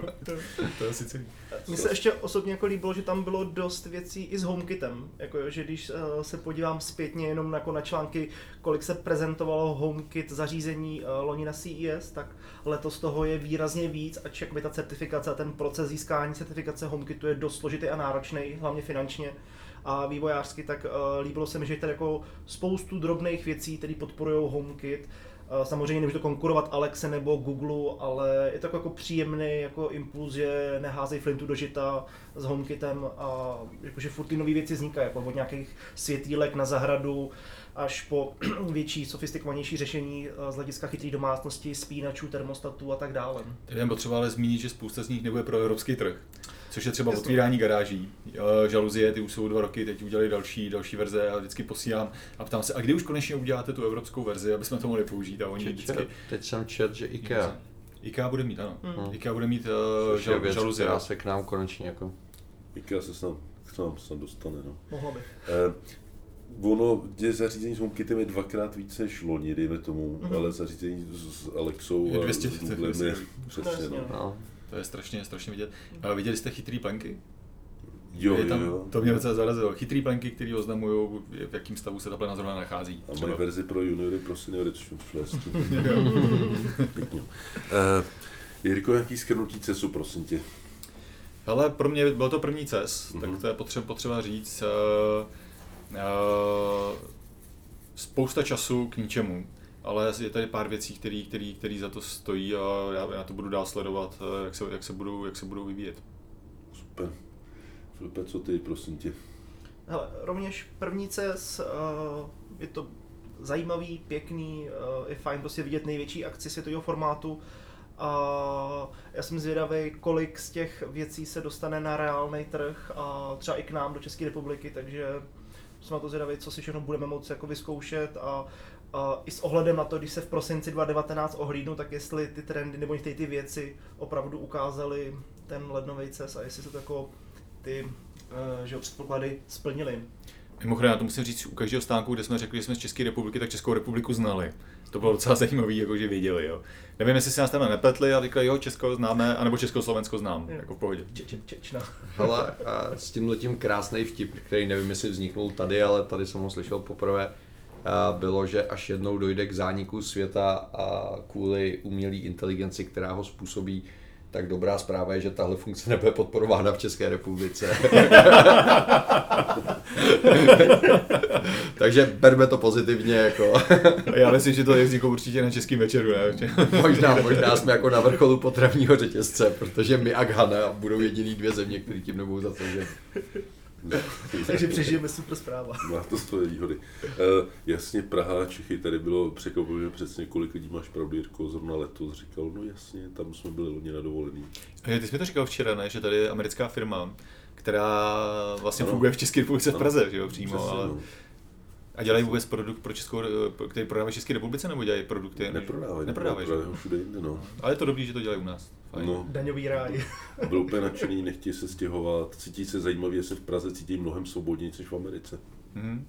to je asi celý. Mně se ještě osobně jako líbilo, že tam bylo dost věcí i s HomeKitem. Jako, jo, že když uh, se podívám zpětně jenom jako na články, kolik se prezentovalo HomeKit zařízení uh, loni na CES, tak letos toho je výrazně víc, ač jakoby ta certifikace a ten proces získání certifikace HomeKitu je dost složitý a náročný, hlavně finančně a vývojářsky, tak uh, líbilo se mi, že je tady jako spoustu drobných věcí, které podporují HomeKit. Uh, Samozřejmě nemůže to konkurovat Alexe nebo Google, ale je to jako, příjemný jako impuls, že neházej flintu do žita s HomeKitem a jakože furt ty nové věci vznikají, jako od nějakých světýlek na zahradu až po větší, sofistikovanější řešení uh, z hlediska chytrý domácnosti, spínačů, termostatů a tak dále. Teď jen potřeba ale zmínit, že spousta z nich nebude pro evropský trh. Což je třeba Jasně. otvírání garáží. Eh, Žaluzie, ty už jsou dva roky, teď udělali další, další verze a vždycky posílám a ptám se, a kdy už konečně uděláte tu evropskou verzi, aby jsme to mohli použít a oni vždycky... Teď jsem čet, že IKEA, IKEA bude mít, ano. Hmm. IKEA bude mít uh, je žal, věc, žaluzie. která se k nám konečně jako IKEA se snad, k nám snad dostane. No. Mohlo by. Eh, ono, těch zařízení s HomeKitem je dvakrát více než loni, dejme tomu, Mhm. ale zařízení s, s Alexou Je a 200 s Googlem je přesně. No. no. To je strašně, strašně vidět. A viděli jste chytrý plenky? Jo, je tam, jo. To mě docela zarazilo. Chytrý plenky, které oznamují, v jakém stavu se ta plena zrovna nachází. A mají verzi pro juniory, pro seniory, což je. Pěkně. Uh, Jirko, nějaký skrnutí cesu, prosím tě. Hele, pro mě byl to první CES, Mhm. tak to je potřeba, potřeba říct. Uh, spousta času k ničemu, ale je tady pár věcí, které který, který za to stojí a já, já to budu dál sledovat, eh, jak se, jak se, budou, jak se budou vyvíjet. Super. Filipe, co ty, prosím tě? Hele, rovněž první CES, uh, je to zajímavý, pěkný, uh, je fajn prostě vidět největší akci světového formátu. A já jsem zvědavý, kolik z těch věcí se dostane na reálný trh a třeba i k nám do České republiky, takže jsem na to zvědavý, co si všechno budeme moci jako vyzkoušet a, a i s ohledem na to, když se v prosinci 2019 ohlídnu, tak jestli ty trendy nebo některé ty věci opravdu ukázaly ten lednový CES a jestli se to jako ty uh, že předpoklady splnily. Mimochodem, já to musím říct, u každého stánku, kde jsme řekli, že jsme z České republiky, tak Českou republiku znali. To bylo docela zajímavé, jako že věděli. Jo. Nevím, jestli si nás tam nepletli a říkali, jo, Česko známe, anebo Československo znám, Jo. jako v pohodě. Če, če, čečna. Hele, a s tím letím krásný vtip, který nevím, jestli vzniknul tady, ale tady jsem ho slyšel poprvé, a bylo, že až jednou dojde k zániku světa a kvůli umělé inteligenci, která ho způsobí, tak dobrá zpráva je, že tahle funkce nebude podporována v České republice. Takže berme to pozitivně, jako Já myslím, že to je vzniklo určitě na českým večeru, ne? možná, možná jsme jako na vrcholu potravního řetězce, protože my a Ghana budou jediný dvě země, které tím nebudou zasaženy. Takže přežijeme super zpráva. Má to svoje výhody. Uh, jasně, Praha Čechy, tady bylo překvapivě přesně, kolik lidí máš pravdu, Jirko, zrovna letos říkal, no jasně, tam jsme byli loni na dovolený. Ty jsi mi to říkal včera, ne? že tady je americká firma, která vlastně Ano. funguje v České republice v Ano. Praze, že jo, přímo, Přesně, ale... no. A dělají vůbec produkt pro Českou, který prodávají v České republice, nebo dělají produkty? Neprodávají, Neprodávají, že? prodávají ho všude jinde, no. Ale je to dobrý, že to dělají u nás. Fajn. No, Daňový ráj. byl úplně nadšený, nechtějí se stěhovat, cítí se zajímavě, se v Praze cítí mnohem svobodněji než v Americe. Mhm.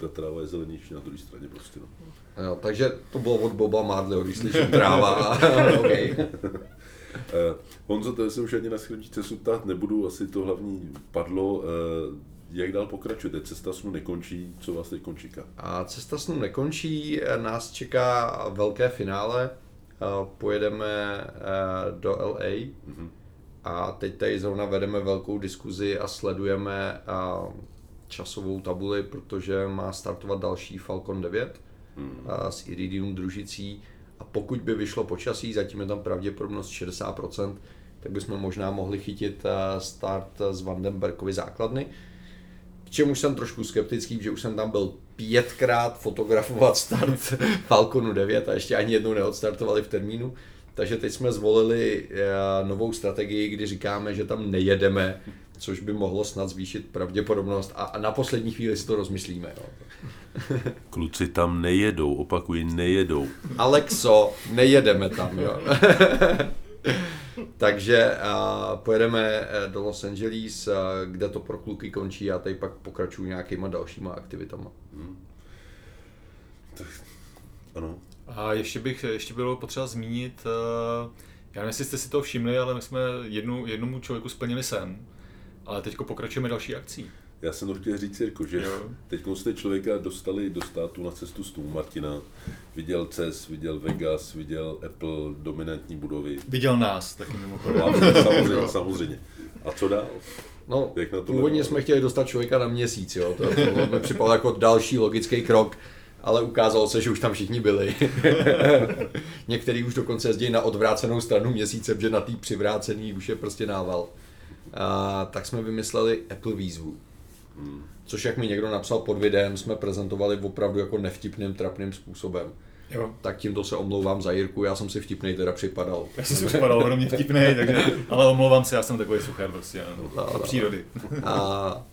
Ta tráva je zelenější na druhé straně prostě, no. Jo, takže to bylo od Boba Marleyho, když slyším tráva. okay. Uh, Honzo, to se už ani na schroníčce se ptát nebudu, asi to hlavní padlo. Jak dál pokračujete? Cesta snu nekončí, co vás teď čeká? A cesta snu nekončí, nás čeká velké finále. Eh, Pojedeme eh, do LA Mhm. a teď tady zrovna vedeme velkou diskuzi a sledujeme eh, časovou tabuli, protože má startovat další Falcon 9 Hmm. a s Iridium družicí a pokud by vyšlo počasí, zatím je tam pravděpodobnost 60%, tak bychom možná mohli chytit start z Vandenbergovy základny. K čemu jsem trošku skeptický, že už jsem tam byl pětkrát fotografovat start Falconu 9 a ještě ani jednou neodstartovali v termínu. Takže teď jsme zvolili eh, novou strategii, kdy říkáme, že tam nejedeme, což by mohlo snad zvýšit pravděpodobnost a na poslední chvíli si to rozmyslíme. Jo. Kluci tam nejedou, opakuji, nejedou. Alexo, nejedeme tam, jo. Takže uh, pojedeme eh, do Los Angeles, uh, kde to pro kluky končí a tady pak pokračuju nějakýma dalšíma aktivitama. Ano. A ještě bych, ještě bylo potřeba zmínit, eh, já nevím, jestli jste si to všimli, ale my jsme jednu, jednomu člověku splnili sen, ale teď pokračujeme další akcí. Já jsem to chtěl říct, Jirko, že Jo. teď jste člověka dostali do státu na cestu s tou Martina. Viděl CES, viděl Vegas, viděl Apple, dominantní budovy. Viděl nás, taky mimochodem. samozřejmě, samozřejmě. A co dál? No, Jak na to původně jsme chtěli dostat člověka na měsíc, jo. To, to mi připadalo jako další logický krok, ale ukázalo se, že už tam všichni byli. Některý už dokonce jezdí na odvrácenou stranu měsíce, protože na té přivrácený už je prostě nával. A, tak jsme vymysleli Apple výzvu. Což jak mi někdo napsal pod videem, jsme prezentovali opravdu jako nevtipným, trapným způsobem. Jo. Tak tímto se omlouvám za Jirku, já jsem si vtipnej teda připadal. Já jsem si připadal hromně vtipný, takže, ale omlouvám se, já jsem takový suchar prostě, No, od no. přírody. A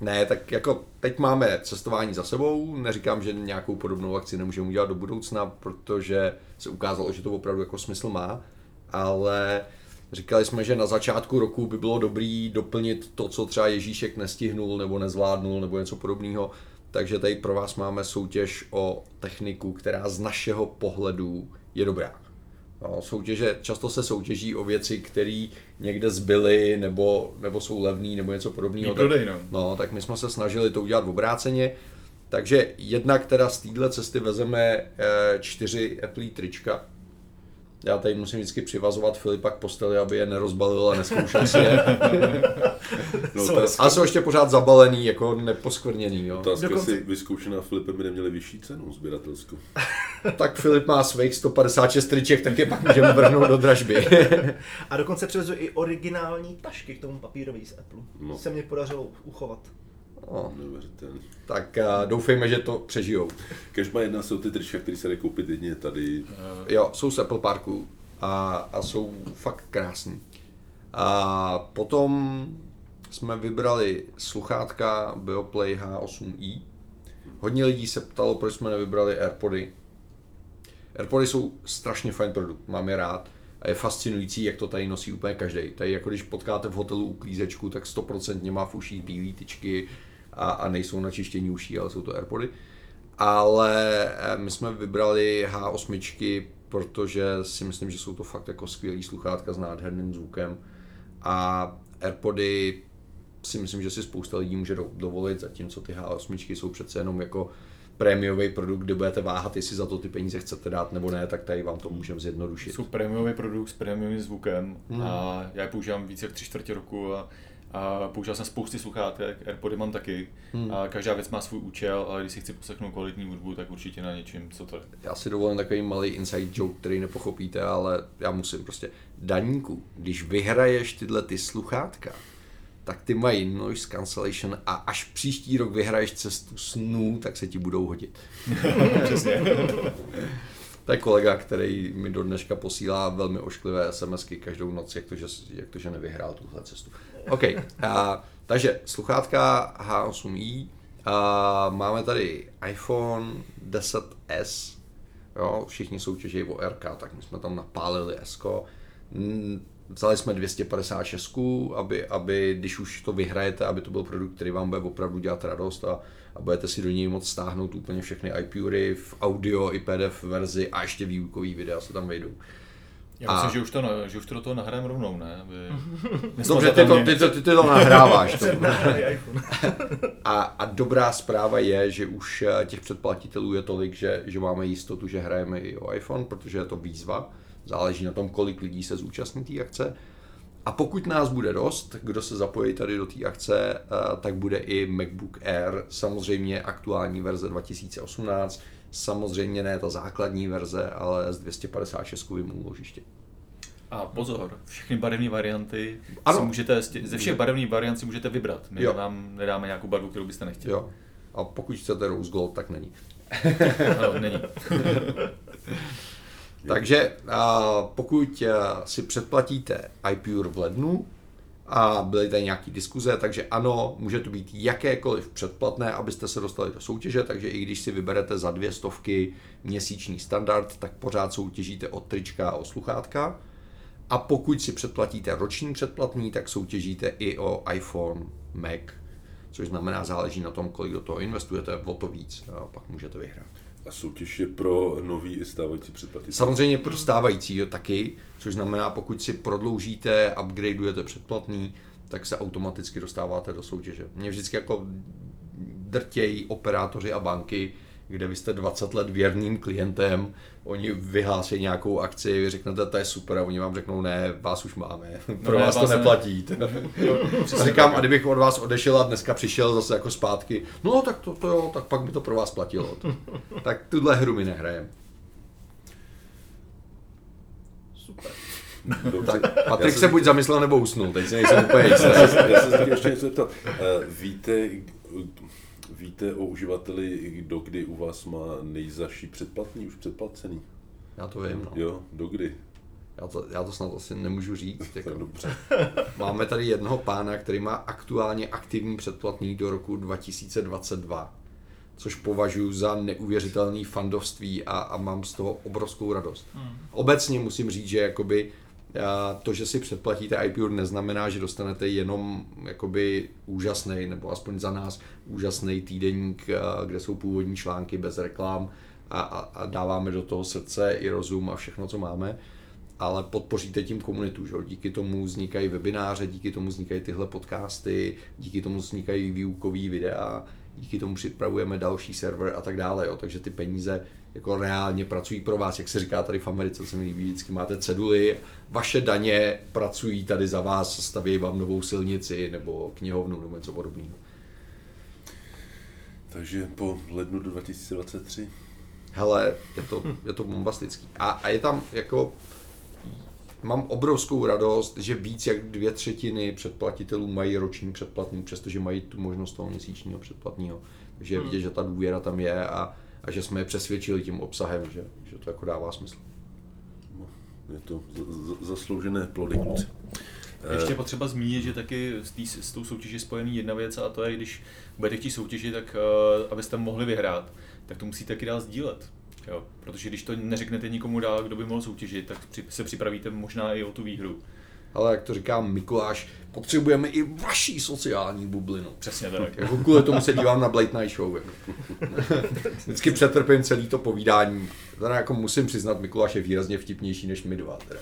ne, tak jako teď máme cestování za sebou, neříkám, že nějakou podobnou akci nemůžeme udělat do budoucna, protože se ukázalo, že to opravdu jako smysl má, ale říkali jsme, že na začátku roku by bylo dobrý doplnit to, co třeba Ježíšek nestihnul nebo nezvládnul nebo něco podobného, takže tady pro vás máme soutěž o techniku, která z našeho pohledu je dobrá. No, soutěže, často se soutěží o věci, které někde zbyly, nebo, nebo jsou levný, nebo něco podobného. Prodej, no. no, tak my jsme se snažili to udělat v obráceně. Takže jednak teda z téhle cesty vezeme eh, čtyři Apple trička, Já tady musím vždycky přivazovat Filipa k posteli, aby je nerozbalil a neskoušel si je. No, A jsou ještě pořád zabalený, jako neposkvrněný. Jo. otázka Dokonce- si vyzkoušená Filipem by neměli vyšší cenu sběratelskou. Tak Filip má svých 156 triček, tak je pak můžeme vrhnout do dražby. A dokonce přivezu i originální tašky k tomu papírový z Apple. No. Se mě podařilo uchovat. No, Neuvěřitelný. tak a doufejme, že to přežijou. Každá jedna jsou ty trička, které se dají koupit jedině tady. Jo, jsou z Apple Parku a, a jsou fakt krásný. A potom jsme vybrali sluchátka Beoplay H8i. Hodně lidí se ptalo, proč jsme nevybrali Airpody. Airpody jsou strašně fajn produkt, mám je rád. A je fascinující, jak to tady nosí úplně každý. Tady jako když potkáte v hotelu uklízečku, tak 100% má v uších bílé tyčky a, a nejsou na čištění uší, ale jsou to Airpody. Ale eh, my jsme vybrali H8, protože si myslím, že jsou to fakt jako skvělý sluchátka s nádherným zvukem. A Airpody si myslím, že si spousta lidí může do- dovolit, zatímco ty H8 jsou přece jenom jako prémiový produkt, kde budete váhat, jestli za to ty peníze chcete dát nebo ne, tak tady vám to můžeme zjednodušit. Jsou prémiový produkt s prémiovým zvukem Hmm. a já je používám více jak tři čtvrtě roku a, a používal jsem spousty sluchátek, Airpody mám taky Hmm. a každá věc má svůj účel, ale když si chci poslechnout kvalitní hudbu, tak určitě na něčím, co to je. Já si dovolím takový malý inside joke, který nepochopíte, ale já musím prostě. Daníku, když vyhraješ tyhle ty sluchátka, tak ty mají noise cancellation a až příští rok vyhraješ cestu snů, tak se ti budou hodit. Přesně. To je kolega, který mi do dneška posílá velmi ošklivé SMSky každou noc, jak to, že, jak to, že nevyhrál tuhle cestu. OK, a, takže sluchátka H8i, a, máme tady iPhone 10s, jo, všichni soutěží o RK, tak my jsme tam napálili S. Vzali jsme 256, aby, aby když už to vyhrajete, aby to byl produkt, který vám bude opravdu dělat radost a, a budete si do něj moct stáhnout úplně všechny iPury v audio i PDF verzi a ještě výukový videa se tam vejdou. Já A- myslím, že už to, že už to do toho nahrajeme rovnou, ne? Aby... Dobře, ty to, ty, to, ty to nahráváš. To. A, a dobrá zpráva je, že už eh, těch předplatitelů je tolik, že, že máme jistotu, že hrajeme i o iPhone, protože je to výzva. Záleží na tom, kolik lidí se zúčastní té akce. A pokud nás bude dost, kdo se zapojí tady do té akce, eh, tak bude i MacBook Air, samozřejmě aktuální verze 2018, samozřejmě ne ta základní verze, ale s 256 úložiště. A pozor, všechny barevné varianty Ano. si můžete, ze všech barevných variant si můžete vybrat. My Jo. vám nedáme nějakou barvu, kterou byste nechtěli. Jo. A pokud chcete Rose Gold, tak není. Ano, není. Takže a pokud a, si předplatíte iPure v lednu a byly tady nějaké diskuze, takže ano, může to být jakékoliv předplatné, abyste se dostali do soutěže, takže i když si vyberete za dvě stovky měsíční standard, tak pořád soutěžíte o trička a o sluchátka. A pokud si předplatíte roční předplatný, tak soutěžíte i o iPhone, Mac, což znamená, záleží na tom, kolik do toho investujete, o to víc a pak můžete vyhrát. A soutěž je pro nový i stávající předplaty. Samozřejmě pro stávající taky, což znamená, pokud si prodloužíte, upgradeujete předplatný, tak se automaticky dostáváte do soutěže. Mě vždycky jako drtějí operátoři a banky, kde vy jste 20 let věrným klientem, oni vyhlásí nějakou akci, vy řeknete, to je super, a oni vám řeknou, ne, vás už máme, pro ne, vás to vás ne. neplatí. A říkám, a kdybych od vás odešel a dneska přišel zase jako zpátky, no tak to, to jo, tak pak by to pro vás platilo. tak tuhle hru my nehrajeme. Super. Dobře. Patrik Já se buď zamyslel nebo usnul, teď se nejsem úplně jistý. Já se, se ještě něco zeptat. Eh, Víte, víte o uživateli, kdo kdy u vás má nejzaší předplatný, už předplacený? Já to vím, no. Jo, do kdy? Já to, já to snad asi nemůžu říct. Tak Jako. dobře. Máme tady jednoho pána, který má aktuálně aktivní předplatný do roku 2022, což považuji za neuvěřitelný fandovství a, a mám z toho obrovskou radost. Obecně musím říct, že jakoby to, že si předplatíte iPure, neznamená, že dostanete jenom jakoby úžasný, nebo aspoň za nás úžasný týdeník, a, kde jsou původní články bez reklám a, a, a dáváme do toho srdce i rozum a všechno, co máme. ale podpoříte tím komunitu. Že? Díky tomu vznikají webináře, díky tomu vznikají tyhle podcasty, díky tomu vznikají výukové videa, díky tomu připravujeme další server a tak dále. Jo? Takže ty peníze jako reálně pracují pro vás, jak se říká tady v Americe, se mi líbí, vždycky máte ceduly, vaše daně pracují tady za vás, stavějí vám novou silnici nebo knihovnu nebo něco podobného. Takže po lednu 2023? Hele, je to, je to bombastický. A, a je tam jako, mám obrovskou radost, že víc jak dvě třetiny předplatitelů mají roční předplatný, přestože mají tu možnost toho měsíčního předplatného. Takže je vidět, že ta důvěra tam je a, a že jsme je přesvědčili tím obsahem, že, že to jako dává smysl. No, je to zasloužené plody, kluci. Ještě je potřeba zmínit, že taky s, tý, s tou soutěží je spojený jedna věc a to je, když budete chtít soutěžit, tak uh, abyste mohli vyhrát, tak to musíte taky dál sdílet. Jo, protože když to neřeknete nikomu dál, kdo by mohl soutěžit, tak se připravíte možná i o tu výhru. Ale jak to říká Mikuláš, potřebujeme i vaší sociální bublinu. Přesně tak. Jako kvůli tomu se dívám na Blade Night Show. Jako. Vždycky přetrpím celý to povídání. Teda jako musím přiznat, Mikuláš je výrazně vtipnější než my dva. Teda.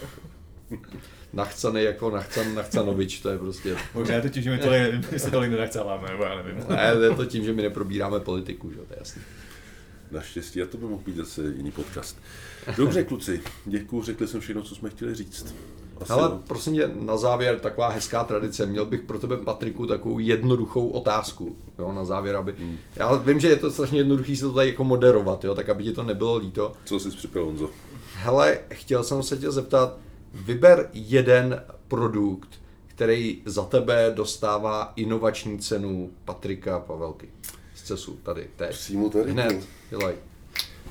Nachcaný jako nachcan, nachcanovič, to je prostě... Možná je to tím, že my, tolik, my se tolik nenachcáváme, nebo já nevím. Ne, je to tím, že my neprobíráme politiku, že? to je jasný. Naštěstí, a to by mohl být zase jiný podcast. Dobře, kluci, děkuji, řekli jsme všechno, co jsme chtěli říct. Asi Ale no. prosím tě, na závěr taková hezká tradice. Měl bych pro tebe, Patriku, takovou jednoduchou otázku. Jo, na závěr, aby... Hmm. Já vím, že je to strašně jednoduchý se to tady jako moderovat, jo, tak aby ti to nebylo líto. Co jsi připravil, Honzo? Hele, chtěl jsem se tě zeptat, vyber jeden produkt, který za tebe dostává inovační cenu Patrika Pavelky. Z CESu, tady, teď. Přímo tady? Hned, dělaj.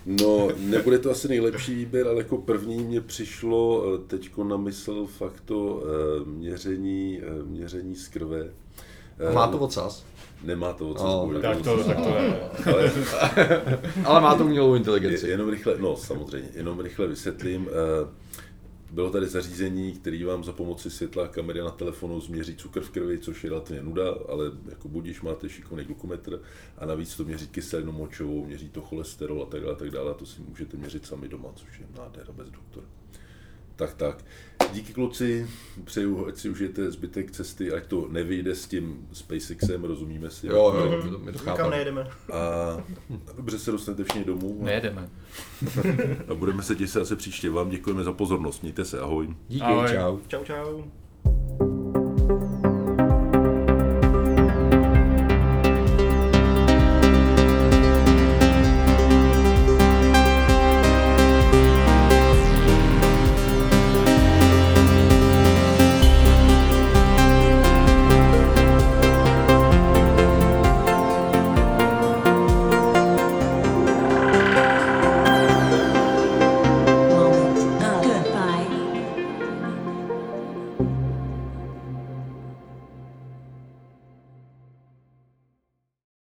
No, nebude to asi nejlepší výběr, ale jako první mě přišlo eh, teďko na mysl fakt to eh, měření, eh, měření z krve. Má to ocas? Nemá to ocas. Oh, tak, to, tak to ne. Ale, ale má to umělou inteligenci. Jenom rychle, no samozřejmě, jenom rychle vysvětlím. Bylo tady zařízení, který vám za pomoci světla kamery na telefonu změří cukr v krvi, což je relativně nuda, ale jako budíš máte šikovný glukometr a navíc to měří kyselinu močovou, měří to cholesterol a tak dále, a tak dále. A to si můžete měřit sami doma, což je nádhera bez doktora. Tak, tak. Díky kluci, přeju, ať si užijete zbytek cesty, ať to nevyjde s tím SpaceXem, rozumíme si. Jo, jo, my to, my to Nikam nejedeme. A dobře se dostanete všichni domů. Nejedeme. A budeme se těšit zase příště. Vám děkujeme za pozornost. Mějte se, ahoj. Díky, Ahoj. čau. Čau, čau.